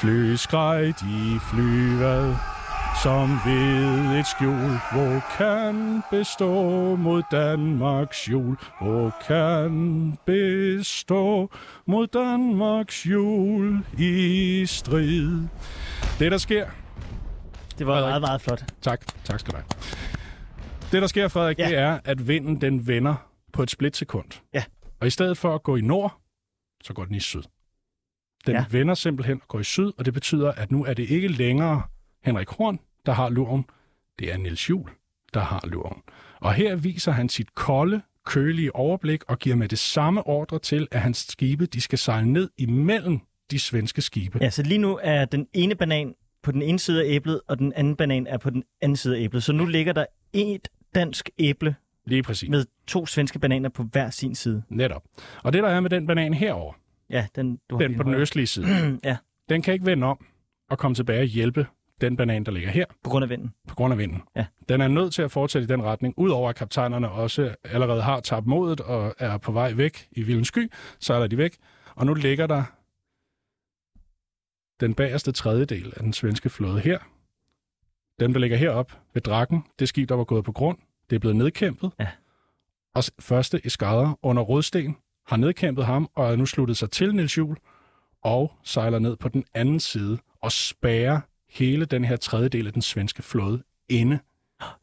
Fly skreg de flyvede som ved et skjul, hvor kan bestå mod Danmarks jul, hvor kan bestå mod Danmarks jul i strid. Det, der sker... Det var Frederik. meget, meget flot. Tak, tak skal du have. Det, der sker, Frederik, Ja. det er, at vinden den vender på et splitsekund. Ja. Og i stedet for at gå i nord, så går den i syd. Den ja. vender simpelthen og går i syd, og det betyder, at nu er det ikke længere Henrik Horn, der har luren. Det er Niels Juhl, der har luren. Og her viser han sit kolde, kølige overblik og giver med det samme ordre til, at hans skibe de skal sejle ned imellem de svenske skibe. Ja, så lige nu er den ene banan på den ene side af æblet, og den anden banan er på den anden side af æblet. Så nu ligger der et dansk æble Lige præcis. med to svenske bananer på hver sin side. Netop. Og det, der er med den banan herover, Ja, den, du har den på den østlige side, ja, den kan ikke vende om og komme tilbage og hjælpe den banan, der ligger her, på grund af vinden. på grund af vinden. Ja. Den er nødt til at fortsætte i den retning, udover at kaptajnerne også allerede har tabt modet og er på vej væk i vildens sky, så er de væk. Og nu ligger der den bagerste tredjedel af den svenske flåde her. Dem, der ligger herop ved Drakken, det skib, der var gået på grund, det er blevet nedkæmpet. Ja. Og første eskader under Rådsten har nedkæmpet ham og er nu sluttet sig til Niels Juhl og sejler ned på den anden side og spærrer hele den her tredjedel af den svenske flåde inde.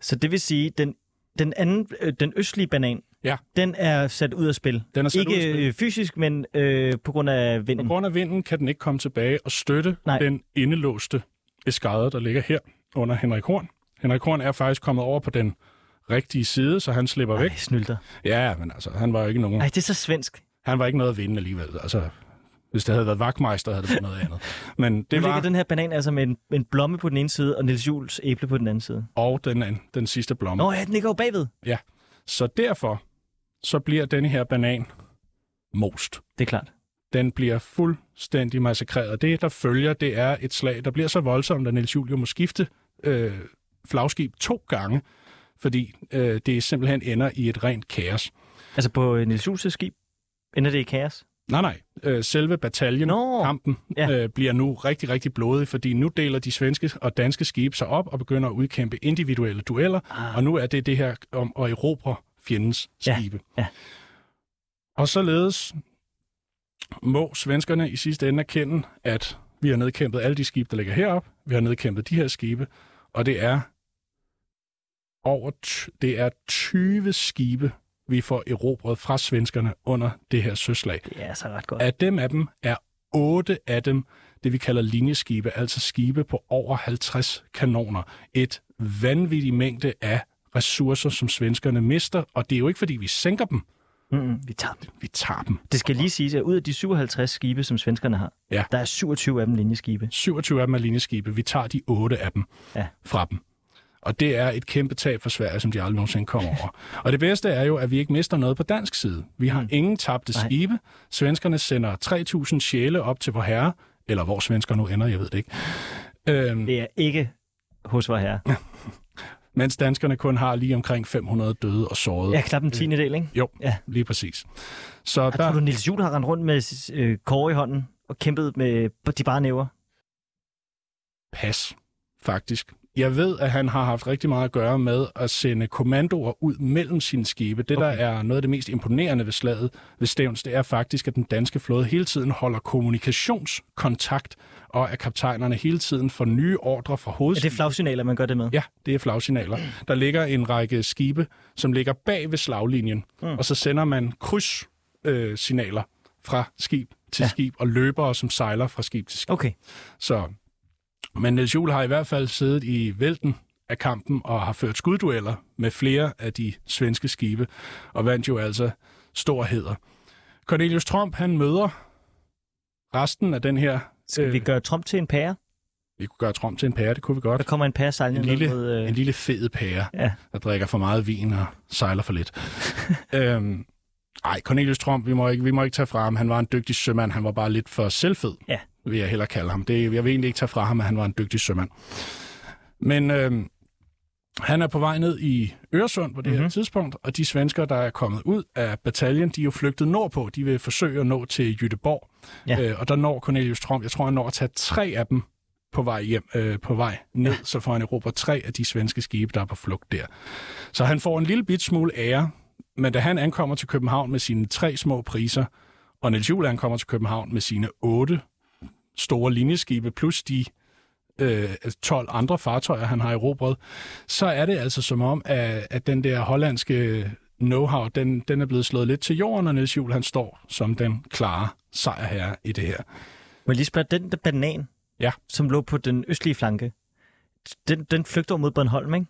Så det vil sige, den, den anden, øh, den østlige banan, Ja. den er sat ud af spil. Den er sat Ikke ud af spil. øh, fysisk, men øh, på grund af På vinden. grund af vinden kan den ikke komme tilbage og støtte Nej. Nej. den indelåste eskadre, der ligger her under Henrik Horn. Henrik Horn er faktisk kommet over på den rigtige side, så han slipper væk. Ej, snylter. Ja, men altså, han var jo ikke nogen... Ej, det er så svensk. Han var ikke noget at vinde alligevel. Altså, hvis det havde været vagtmeister, havde det været noget andet. Men Nu det ligger var... den her banan altså med en, en blomme på den ene side, og Niels Jules æble på den anden side. Og den, anden- den sidste blomme. Nå ja, den ligger jo bagved. Så derfor, så bliver denne her banan most. Det er klart. Den bliver fuldstændig massakreret. Det, der følger, det er et slag, der bliver så voldsomt, at Niels Julius må skifte øh, flagskib to gange, fordi øh, det simpelthen ender i et rent kaos. Altså på øh, Niels Jules' skib ender det i kaos. Nej, nej. Øh, selve bataljen, Nå, kampen, ja. øh, bliver nu rigtig, rigtig blodig, fordi nu deler de svenske og danske skibe sig op og begynder at udkæmpe individuelle dueller, Ah. og nu er det det her om at erobre fjendens Ja, skibe. ja. Og således må svenskerne i sidste ende erkende, at vi har nedkæmpet alle de skibe, der ligger herop. Vi har nedkæmpet de her skibe, og det er over det er 20 skibe, vi får erobret fra svenskerne under det her søslag. det er så ret godt. Af dem af dem er otte af dem det, vi kalder linjeskibe, altså skibe på over 50 kanoner. Et vanvittigt mængde af ressourcer, som svenskerne mister, og det er jo ikke, fordi vi sænker dem. Mm-mm, vi tager dem. Vi tager dem. Det skal lige siges, at ud af de 57 skibe, som svenskerne har, Ja. der er 27 af dem linjeskibe. 27 af dem er linjeskibe. Vi tager de otte af dem Ja. fra dem. Og det er et kæmpe tab for Sverige, som de aldrig nogensinde kommer over. Og det bedste er jo, at vi ikke mister noget på dansk side. Vi har Mm. ingen tabte Nej. skibe. Svenskerne sender 3.000 sjæle op til vor herre, eller hvor svensker nu ender, jeg ved det ikke. Øhm, Det er ikke hos vor herre. mens danskerne kun har lige omkring 500 døde og sårede. Ja, knap en tiende del, ikke? Jo, Ja. lige præcis. Så Jeg tror der, du, Niels Juhl har rendt rundt med øh, kåre i hånden og kæmpet med de bare næver? pas, faktisk. Jeg ved, at han har haft rigtig meget at gøre med at sende kommandoer ud mellem sine skibe. Det, okay. der er noget af det mest imponerende ved slaget ved Stævns, det er faktisk, at den danske flåde hele tiden holder kommunikationskontakt, og at kaptajnerne hele tiden får nye ordre fra Er hovedskibet. det flagsignaler, man gør det med? Ja, det er flagsignaler. Der ligger en række skibe, som ligger bag ved slaglinjen, Mm. og så sender man krydssignaler øh, signaler fra skib til ja. skib, og løbere, som sejler fra skib til skib. Okay. Så, men Niels Juhl har i hvert fald siddet i vælten af kampen og har ført skuddueller med flere af de svenske skibe, og vandt jo altså stor heder. Cornelius Trump, han møder resten af den her... Skal Øh. vi gøre Trump til en pære? Vi kunne gøre Trump til en pære, det kunne vi godt. Der kommer en pære sejlende En lille- mod... Øh... En lille fed pære, Ja. der drikker for meget vin og sejler for lidt. øhm, ej, Cornelius Trump, vi må, ikke, vi må ikke tage fra ham. Han var en dygtig sømand. Han var bare lidt for selvfed, Ja. Vil jeg hellere kalde ham. Det, jeg vil egentlig ikke tage fra ham, at han var en dygtig sømand. Men øhm, han er på vej ned i Øresund på det mm-hmm. her Mhm. tidspunkt, og de svensker, der er kommet ud af bataljen, de er jo flygtet nordpå. De vil forsøge at nå til Jytteborg. Ja. Øh, og der når Cornelius Trump, jeg tror, han når at tage tre af dem på vej hjem, øh, på vej ned, ja. så får han erobret tre af de svenske skibe, der er på flugt der. Så han får en lille bit smule ære, men da han ankommer til København med sine tre små priser, og Niels Juhl ankommer til København med sine otte store linjeskibe, plus de øh, 12 andre fartøjer, han har erobret, så er det altså som om, at, at den der hollandske know-how, den, den er blevet slået lidt til jorden, og Niels Juhl, han står som den klare sejrherre i det her. Må jeg lige spørge, den der banan, Ja. som lå på den østlige flanke, den, den flygter mod Bornholm, ikke?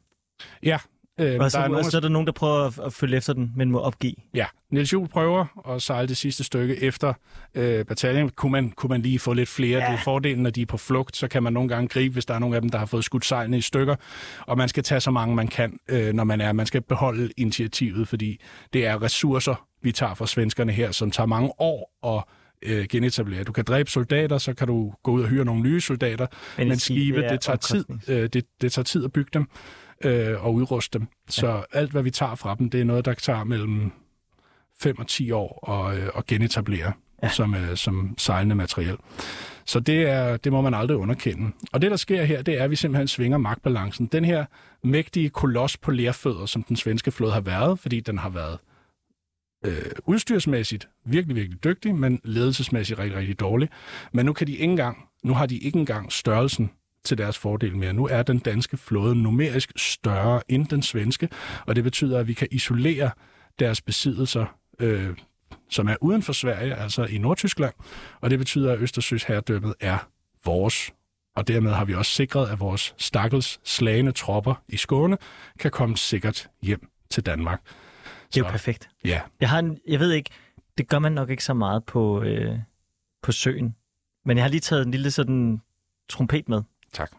Ja, øh, Og så, der er og nogen, så er der nogen, der prøver at, at følge efter den, men må opgive. Ja, Niels Juhl prøver at sejle det sidste stykke efter øh, bataljen. Kunne man, kunne man lige få lidt flere? Ja. Det er fordelen, når de er på flugt, så kan man nogle gange gribe, hvis der er nogle af dem, der har fået skudt sejlene i stykker. Og man skal tage så mange, man kan, øh, når man er. Man skal beholde initiativet, fordi det er ressourcer, vi tager fra svenskerne her, som tager mange år at øh, genetablere. Du kan dræbe soldater, så kan du gå ud og hyre nogle nye soldater, men, men skibe, er det tager, tid, øh, det, det tager tid at bygge dem øh, og udruste dem. Så ja. alt, hvad vi tager fra dem, det er noget, der tager mellem 5 og 10 år at, øh, at genetablere Ja. som, øh, som sejlende materiel. Så det, er, det må man aldrig underkende. Og det, der sker her, det er, at vi simpelthen svinger magtbalancen. Den her mægtige koloss på lærfødder, som den svenske flåde har været, fordi den har været øh, udstyrsmæssigt virkelig, virkelig dygtig, men ledelsesmæssigt rigtig, rigtig dårlig. Men nu kan de ikke engang, nu har de ikke engang størrelsen til deres fordel mere. Nu er den danske flåde numerisk større end den svenske, og det betyder, at vi kan isolere deres besiddelser, øh, som er uden for Sverige, altså i Nordtyskland, og det betyder, at Østersøs herredømmet er vores Og dermed har vi også sikret, at vores stakkels slagende tropper i Skåne kan komme sikkert hjem til Danmark. Det er jo perfekt. Ja, Jeg, har en, jeg ved ikke, det gør man nok ikke så meget på, øh, på søen. Men jeg har lige taget en lille sådan trompet med. Tak.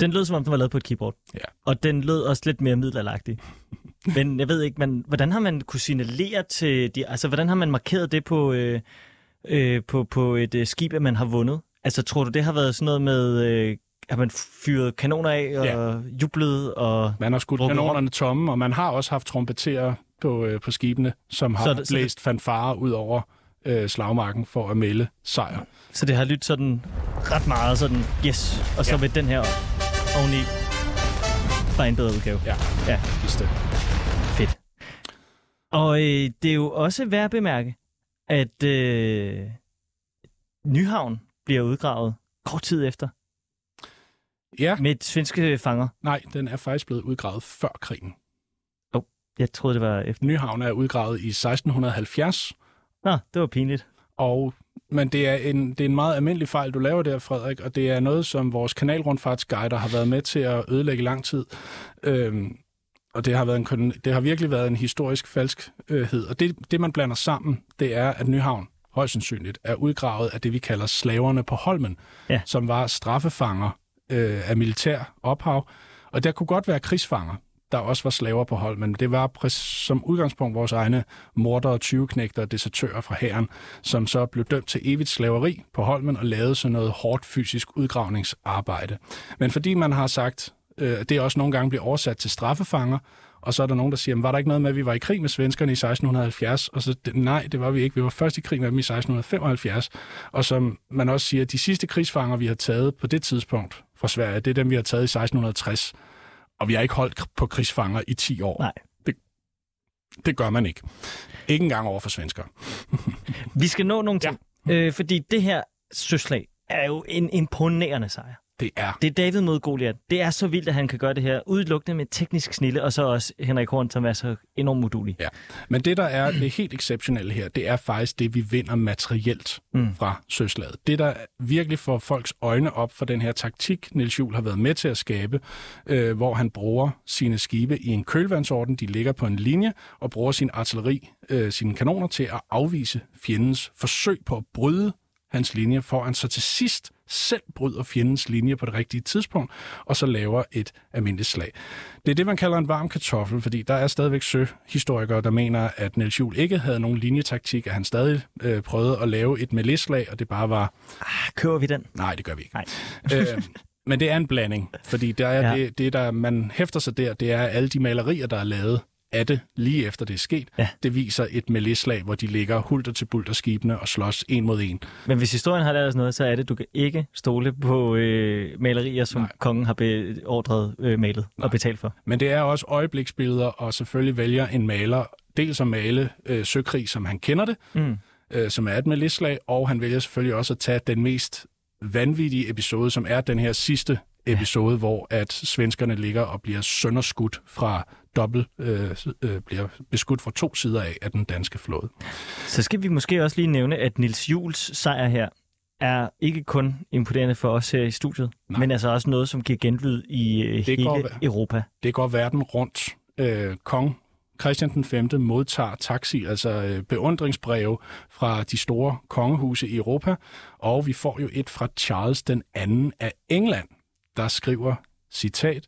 Den lød som om, den var lavet på et keyboard. Ja. Og den lød også lidt mere middelalderagtig. Men jeg ved ikke, man, hvordan har man kunne signalere til de, altså hvordan har man markeret det på, øh, øh, på, på et øh, skib, at man har vundet? Altså tror du, det har været sådan noget med, øh, at man fyret kanoner af og Ja. jublet og... Man har skudt kanonerne tomme, og man har også haft trompeterer på, øh, på skibene, som har Så det- det, så det- blæst fanfare ud over øh, slagmarken for at melde sejr. Så det har lyttet sådan ret meget sådan, yes, og så Ja. med den her oveni bare en bedre udgave. Ja, Ja. bestemt. Fedt. Og øh, det er jo også værd at bemærke, at øh, Nyhavn bliver udgravet kort tid efter Ja, med svenske fanger. nej, den er faktisk blevet udgravet før krigen. Jeg troede, det var efter. Nyhavn er udgravet i 1670, Nå, det var pinligt. og men det er, en, det er en meget almindelig fejl, du laver der, Frederik, og det er noget, som vores kanalrundfartsguider har været med til at ødelægge lang tid. Øhm, og det har, været en, det har virkelig været en historisk falskhed. Og det, det, man blander sammen, det er, at Nyhavn højst sandsynligt er udgravet af det, vi kalder slaverne på Holmen, Ja. som var straffefanger øh, af militær ophav. Og der kunne godt være krigsfanger, der også var slaver på hold, men det var præs- som udgangspunkt vores egne mordere, 20-knægter og desertører fra hæren, som så blev dømt til evigt slaveri på Holmen og lavede sådan noget hårdt fysisk udgravningsarbejde. Men fordi man har sagt, øh, det også nogle gange bliver oversat til straffefanger, og så er der nogen, der siger, var der ikke noget med, at vi var i krig med svenskerne i 1670? Og så, nej, det var vi ikke. Vi var først i krig med dem i 1675. Og som man også siger, de sidste krigsfanger, vi har taget på det tidspunkt fra Sverige, det er dem, vi har taget i 1660. Og vi har ikke holdt på krigsfanger i 10 år. Nej. Det, det gør man ikke. Ikke engang over for svensker. Vi skal nå nogle ting, ja. øh, fordi det her søslag er jo en imponerende sejr. Det er. Det er David mod Goliath. Det er så vildt, at han kan gøre det her udelukkende med teknisk snille, og så også Henrik Horn, som er så enormt modulig. Ja. Men det, der er det helt exceptionelle her, det er faktisk det, vi vinder materielt Mm. fra søslaget. Det, der virkelig får folks øjne op for den her taktik, Niels Juhl har været med til at skabe, øh, hvor han bruger sine skibe i en kølvandsorden, de ligger på en linje, og bruger sin artilleri, øh, sine kanoner til at afvise fjendens forsøg på at bryde hans linje, for han så til sidst selv bryder fjendens linje på det rigtige tidspunkt, og så laver et almindeligt slag. Det er det, man kalder en varm kartoffel, fordi der er stadigvæk søhistorikere, der mener, at Niels Juhl ikke havde nogen linjetaktik, at han stadig øh, prøvede at lave et melisslag, og det bare var, Ah, kører vi den? nej, det gør vi ikke. Nej. øh, men det er en blanding, fordi der er ja. det, det, der man hæfter sig der, det er alle de malerier, der er lavet af det, lige efter det er sket. Ja. Det viser et melisslag, hvor de ligger hulter til bulter skibene og slås en mod en. Men hvis historien har lært os noget, så er det, du kan ikke stole på øh, malerier, som Nej. Kongen har beordret øh, malet Nej. og betalt for. Men det er også øjebliksbilleder, og selvfølgelig vælger en maler dels at male øh, søkrig, som han kender det, Mm. øh, som er et melisslag, og han vælger selvfølgelig også at tage den mest vanvittige episode, som er den her sidste episode, ja. hvor at svenskerne ligger og bliver sønderskudt fra dobbelt, øh, øh, bliver beskudt fra to sider af af den danske flåde. Så skal vi måske også lige nævne, at Nils Jules sejr her er ikke kun imponerende for os her i studiet, Nej. Men altså også noget, som giver genlyd i øh, hele går. Europa. Det går verden rundt. Øh, kong Christian den 5. modtager taxi, altså øh, beundringsbreve fra de store kongehuse i Europa, og vi får jo et fra Charles den 2. af England, der skriver, citat,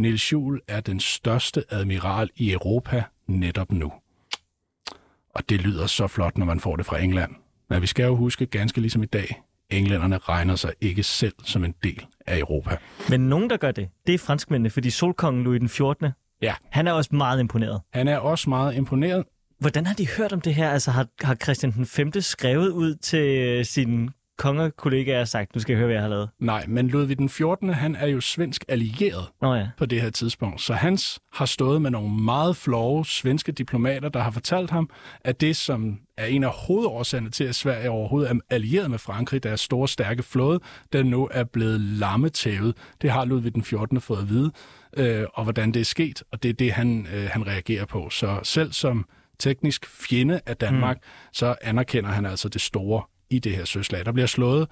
Niels Juhl er den største admiral i Europa netop nu. Og det lyder så flot, når man får det fra England. Men vi skal jo huske, ganske ligesom i dag, englænderne regner sig ikke selv som en del af Europa. Men nogen, der gør det, det er franskmændene, fordi solkongen Louis den 14. Ja. Han er også meget imponeret. Han er også meget imponeret, Hvordan har de hørt om det her? Altså har, har Christian den 5. skrevet ud til sine kongekollegaer har sagt, nu skal jeg høre, hvad jeg har lavet. Nej, men Ludvig den 14. han er jo svensk allieret Nå ja. på det her tidspunkt. Så hans har stået med nogle meget flove svenske diplomater, der har fortalt ham, at det, som er en af hovedårsagerne til, at Sverige overhovedet er allieret med Frankrig, deres store, stærke flåde, den nu er blevet lammetævet. Det har Ludvig den 14. fået at vide, øh, og hvordan det er sket, og det er det, han, øh, han reagerer på. Så selv som teknisk fjende af Danmark, mm. så anerkender han altså det store i det her søslag. Der bliver slået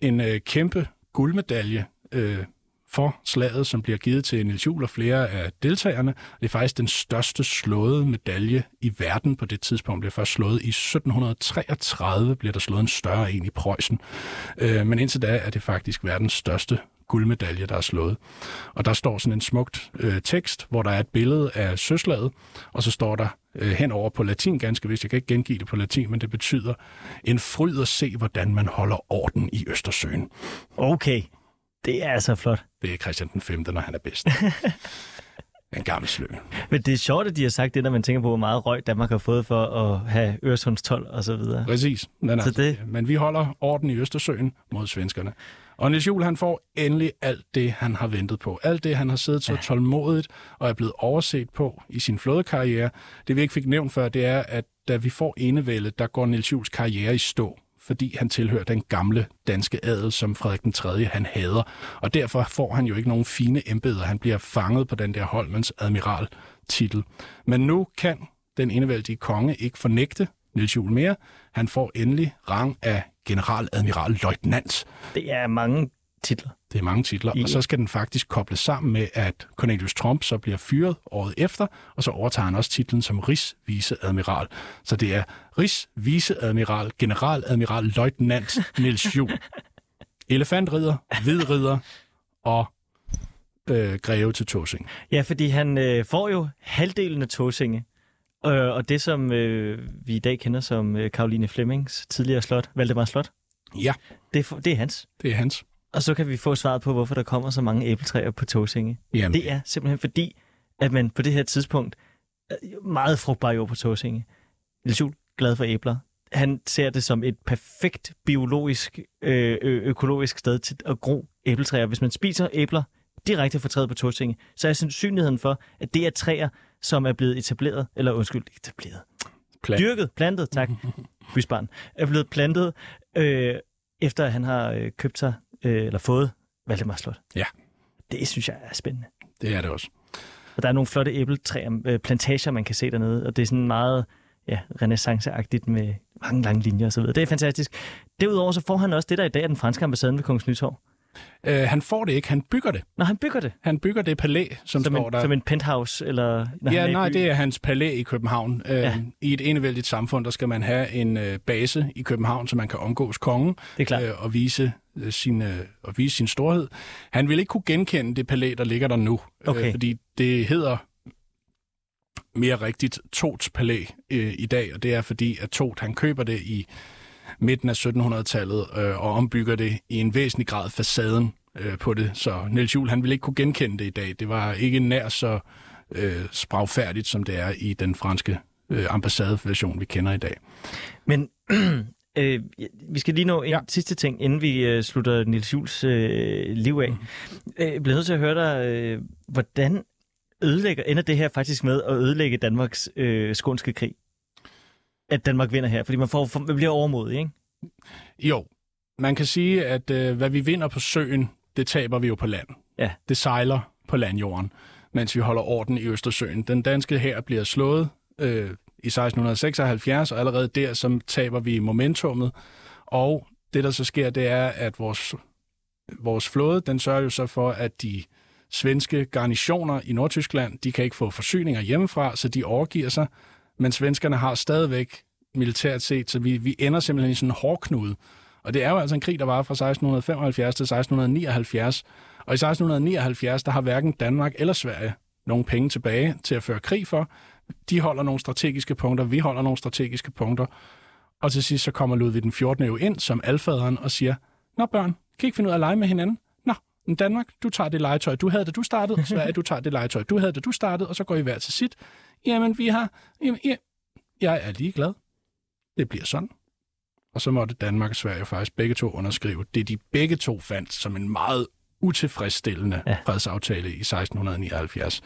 en øh, kæmpe guldmedalje øh, for slaget, som bliver givet til Niels Juhl og flere af deltagerne. Det er faktisk den største slåede medalje i verden på det tidspunkt. Det bliver først slået i 1733, bliver der slået en større en i Preussen. Øh, men indtil da er det faktisk verdens største guldmedalje, der er slået. Og der står sådan en smukt øh, tekst, hvor der er et billede af søslaget, og så står der øh, henover på latin ganske vist. Jeg kan ikke gengive det på latin, men det betyder en fryd at se, hvordan man holder orden i Østersøen. Okay, det er altså flot. Det er Christian den 5., når han er bedst. en gammel slø. Men det er sjovt, at de har sagt det, når man tænker på, hvor meget røg Danmark har fået for at have Øresundstol og så videre. Præcis. Men, Så altså, det- men vi holder orden i Østersøen mod svenskerne. Og Niels Juhl, han får endelig alt det, han har ventet på. Alt det, han har siddet så tålmodigt og er blevet overset på i sin flådekarriere. Det vi ikke fik nævnt før, det er, at da vi får enevælde, der går Niels Juhls karriere i stå fordi han tilhører den gamle danske adel, som Frederik den 3. han hader. Og derfor får han jo ikke nogen fine embeder. Han bliver fanget på den der Holmens admiral-titel. Men nu kan den enevældige konge ikke fornægte Niels Juhl mere. Han får endelig rang af generaladmiral-løjtnant. Det er mange titler. Det er mange titler, I- og så skal den faktisk kobles sammen med, at Cornelius Trump så bliver fyret året efter, og så overtager han også titlen som Rigsviceadmiral. Så det er Rigsviceadmiral, generaladmiral, løjtnant Niels Juhl. Elefantridder, hvidridder og øh, greve til Tåsing. Ja, fordi han øh, får jo halvdelen af Tåsinge. Øh, og det, som øh, vi i dag kender som øh, Karoline Flemmings tidligere slot, Valdemar Slot, Ja, det, er det er hans. det er hans. Og så kan vi få svaret på, hvorfor der kommer så mange æbletræer på Tåsinge. Jamen, Det er simpelthen fordi, at man på det her tidspunkt er meget frugtbar jord på Tåsinge. Niels Juhl, glad for æbler. Han ser det som et perfekt biologisk, øh, økologisk sted til at gro æbletræer. Hvis man spiser æbler direkte fra træet på Tåsinge, så er sandsynligheden for, at det er træer, som er blevet etableret, eller undskyld, etableret, plan. dyrket, plantet, tak, bysbarn, er blevet plantet, øh, efter at han har øh, købt sig, øh, eller fået Valdemar Slot. Ja. Det synes jeg er spændende. Det er det også. Og der er nogle flotte æbletræer, øh, plantager, man kan se dernede, og det er sådan meget ja, renaissanceagtigt med mange lange linjer osv. Det er fantastisk. Derudover så får han også det, der i dag er den franske ambassade ved Kongens Nytorv. Øh, han får det ikke, han bygger det. Når han bygger det, Han bygger det palæ, som, som står en, der. som en penthouse, eller når Ja, han er nej, det er hans palæ i København. Øh, Ja. I et enevældigt samfund, der skal man have en øh, base i København, så man kan omgås kongen Det er klart. øh, og, vise, øh, sin, øh, og vise sin storhed. Han vil ikke kunne genkende det palæ, der ligger der nu, Okay. øh, fordi det hedder mere rigtigt Tots palæ øh, i dag, og det er fordi, at Tot han køber det i midten af 1700-tallet øh, og ombygger det i en væsentlig grad facaden øh, på det. Så Niels Juhl, han ville ikke kunne genkende det i dag. Det var ikke nær så øh, spragfærdigt, som det er i den franske øh, ambassadeversion, vi kender i dag. Men øh, vi skal lige nå en ja. Sidste ting, inden vi øh, slutter Nils Jules øh, liv af. Mhm. Øh, jeg bliver nødt til at høre dig, øh, hvordan ødelægger, ender det her faktisk med at ødelægge Danmarks øh, skånske krig? At Danmark vinder her, fordi man, får, for, man bliver overmodig, ikke? Jo, man kan sige, at øh, hvad vi vinder på søen, det taber vi jo på land. Ja. Det sejler på landjorden, mens vi holder orden i Østersøen. Den danske her bliver slået øh, i 1676, og allerede der så taber vi momentummet. Og det, der så sker, det er, at vores, vores flåde, den sørger jo så for, at de svenske garnitioner i Nordtyskland, de kan ikke få forsyninger hjemmefra, så de overgiver sig. Men svenskerne har stadigvæk militært set, så vi, vi ender simpelthen i sådan en hårdknude. Og det er jo altså en krig, der var fra 1675 til 1679. Og i 1679, der har hverken Danmark eller Sverige nogen penge tilbage til at føre krig for. De holder nogle strategiske punkter, vi holder nogle strategiske punkter. Og til sidst så kommer Ludvig den 14. jo ind som alfaderen og siger, Nå børn, kan I ikke finde ud af at lege med hinanden? Nå, men Danmark, du tager det legetøj, du havde, da du startede, og Sverige, du tager det legetøj, du havde, da du startede, og så går I hver til sit. Jamen, vi har... Jamen, ja, jeg er ligeglad. Det bliver sådan. og så måtte Danmark og Sverige faktisk begge to underskrive det, de begge to fandt som en meget utilfredsstillende ja. fredsaftale i 1679.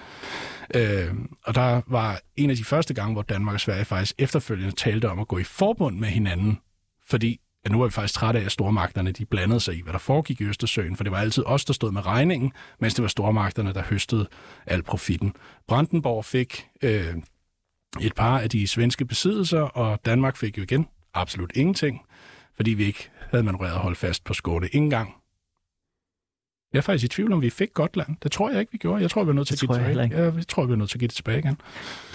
Øh, og der var en af de første gange, hvor Danmark og Sverige faktisk efterfølgende talte om at gå i forbund med hinanden, fordi at nu var vi faktisk trætte af, at stormagterne de blandede sig i, hvad der foregik i Østersøen, for det var altid os, der stod med regningen, mens det var stormagterne, der høstede al profitten. Brandenborg fik øh, et par af de svenske besiddelser, og Danmark fik jo igen absolut ingenting, fordi vi ikke havde manøvreret at holde fast på Skåne. Ingen gang jeg er faktisk i tvivl om, vi fik Gotland. Det tror jeg ikke, vi gjorde. Jeg tror, vi er nødt til at give det tilbage. Ja, jeg tror, vi er nødt til at give det tilbage igen.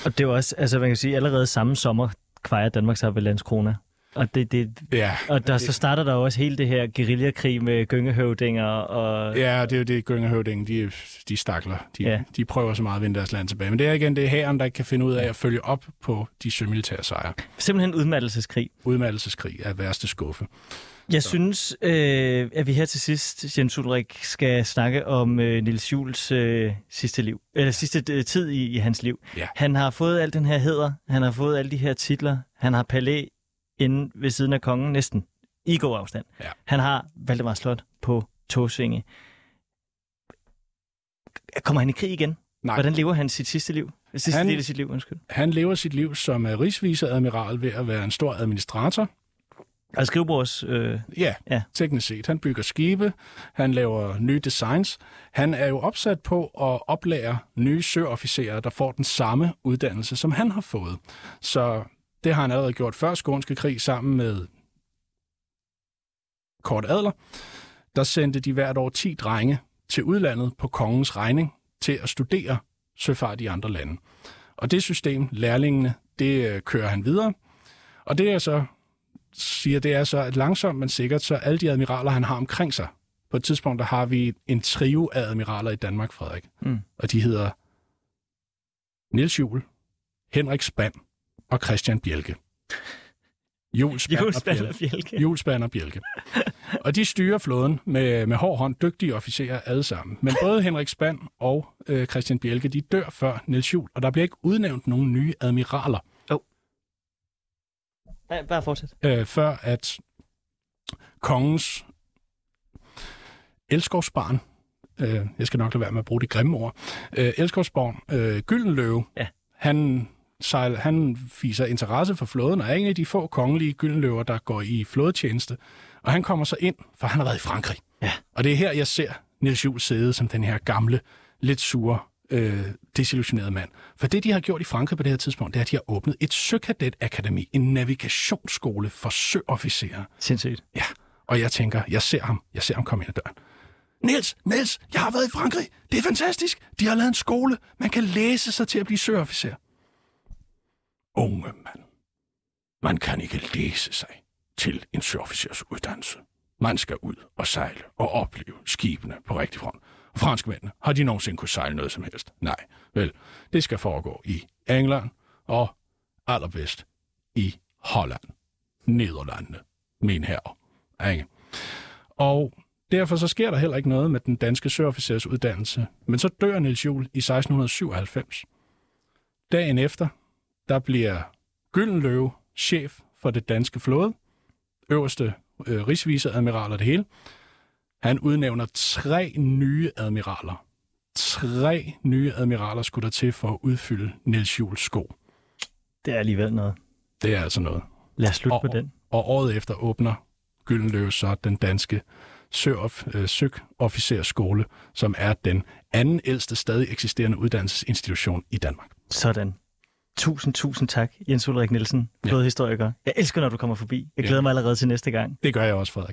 Og det er også, altså man kan sige, allerede samme sommer kvejer Danmark sig ved Landskrona. Og, det, det, ja, og der, det, så starter der også hele det her guerillakrig med gyngehøvdinger. Og... Ja, det er jo det, gyngehøvdinger, de, de stakler. De, ja. de prøver så meget at vinde deres land tilbage. Men det er igen, det er hæren, der ikke kan finde ud af at følge op på de sømilitære sejre. Simpelthen udmattelseskrig. Udmattelseskrig er værste skuffe. Jeg så. synes, øh, at vi her til sidst, Jens Ulrik, skal snakke om øh, Nils Jules øh, sidste liv, eller sidste øh, tid i, i hans liv. Ja. Han har fået al den her heder, han har fået alle de her titler, han har palæ inde ved siden af kongen, næsten i god afstand. Ja. Han har Valdemar Slot på Tåsvinge. Kommer han i krig igen? Nej. Hvordan lever han sit sidste liv? Sidste han, del af sit liv, undskyld. Han lever sit liv som rigsviseadmiral ved at være en stor administrator. Altså skrivebords... Øh... Ja, ja, teknisk set. Han bygger skibe, han laver nye designs. Han er jo opsat på at oplære nye søofficerer, der får den samme uddannelse, som han har fået. Så det har han allerede gjort før Skånske krig sammen med Kort Adler. Der sendte de hvert år 10 drenge til udlandet på kongens regning til at studere søfart i andre lande. Og det system, lærlingene, det øh, kører han videre. Og det er så siger, det er så, at langsomt, men sikkert, så alle de admiraler, han har omkring sig, på et tidspunkt, der har vi en trio af admiraler i Danmark, Frederik. Mm. Og de hedder Niels Juhl, Henrik Spand og Christian Bjelke. Spand og Bjelke. Og Bjelke. Og de styrer flåden med, med hård hånd, dygtige officerer alle sammen. Men både Henrik Spand og øh, Christian Bjelke, de dør før Niels Juhl, og der bliver ikke udnævnt nogen nye admiraler. Ja, bare fortsæt. Øh, før at kongens elskovsbarn, øh, jeg skal nok lade være med at bruge de grimme ord, øh, elskovsbarn, øh, Gyldenløve, ja. han, sejl, han viser interesse for flåden, og er en af de få kongelige gyldenløver, der går i flådetjeneste. Og han kommer så ind, for han har været i Frankrig. Ja. Og det er her, jeg ser Niels Juhl sidde som den her gamle, lidt sure øh, desillusioneret mand. For det, de har gjort i Frankrig på det her tidspunkt, det er, at de har åbnet et søkadetakademi, en navigationsskole for søofficerer. Sindssygt. Ja, og jeg tænker, jeg ser ham, jeg ser ham komme ind ad døren. Niels, Niels, jeg har været i Frankrig. Det er fantastisk. De har lavet en skole. Man kan læse sig til at blive søofficer. Unge mand. Man kan ikke læse sig til en søofficers uddannelse. Man skal ud og sejle og opleve skibene på rigtig front. Franskmændene, har de nogensinde kunne sejle noget som helst? Nej, vel, det skal foregå i England og allerbedst i Holland. Nederlandene, min herre. Ikke? Og derfor så sker der heller ikke noget med den danske søofficers uddannelse. Men så dør Niels Juhl i 1697. Dagen efter, der bliver Gyldenløve chef for det danske flåde, øverste øh, rigsviseadmiral og det hele. Han udnævner tre nye admiraler. Tre nye admiraler skulle der til for at udfylde Niels Jules sko. Det er alligevel noget. Det er altså noget. Lad os slutte og, på den. Og året efter åbner Gyldenløve så den danske søofficerskole, som er den anden ældste stadig eksisterende uddannelsesinstitution i Danmark. Sådan. Tusind, tusind tak, Jens Ulrik Nielsen, flådehistoriker. Jeg elsker, når du kommer forbi. Jeg glæder ja. mig allerede til næste gang. Det gør jeg også, Frederik.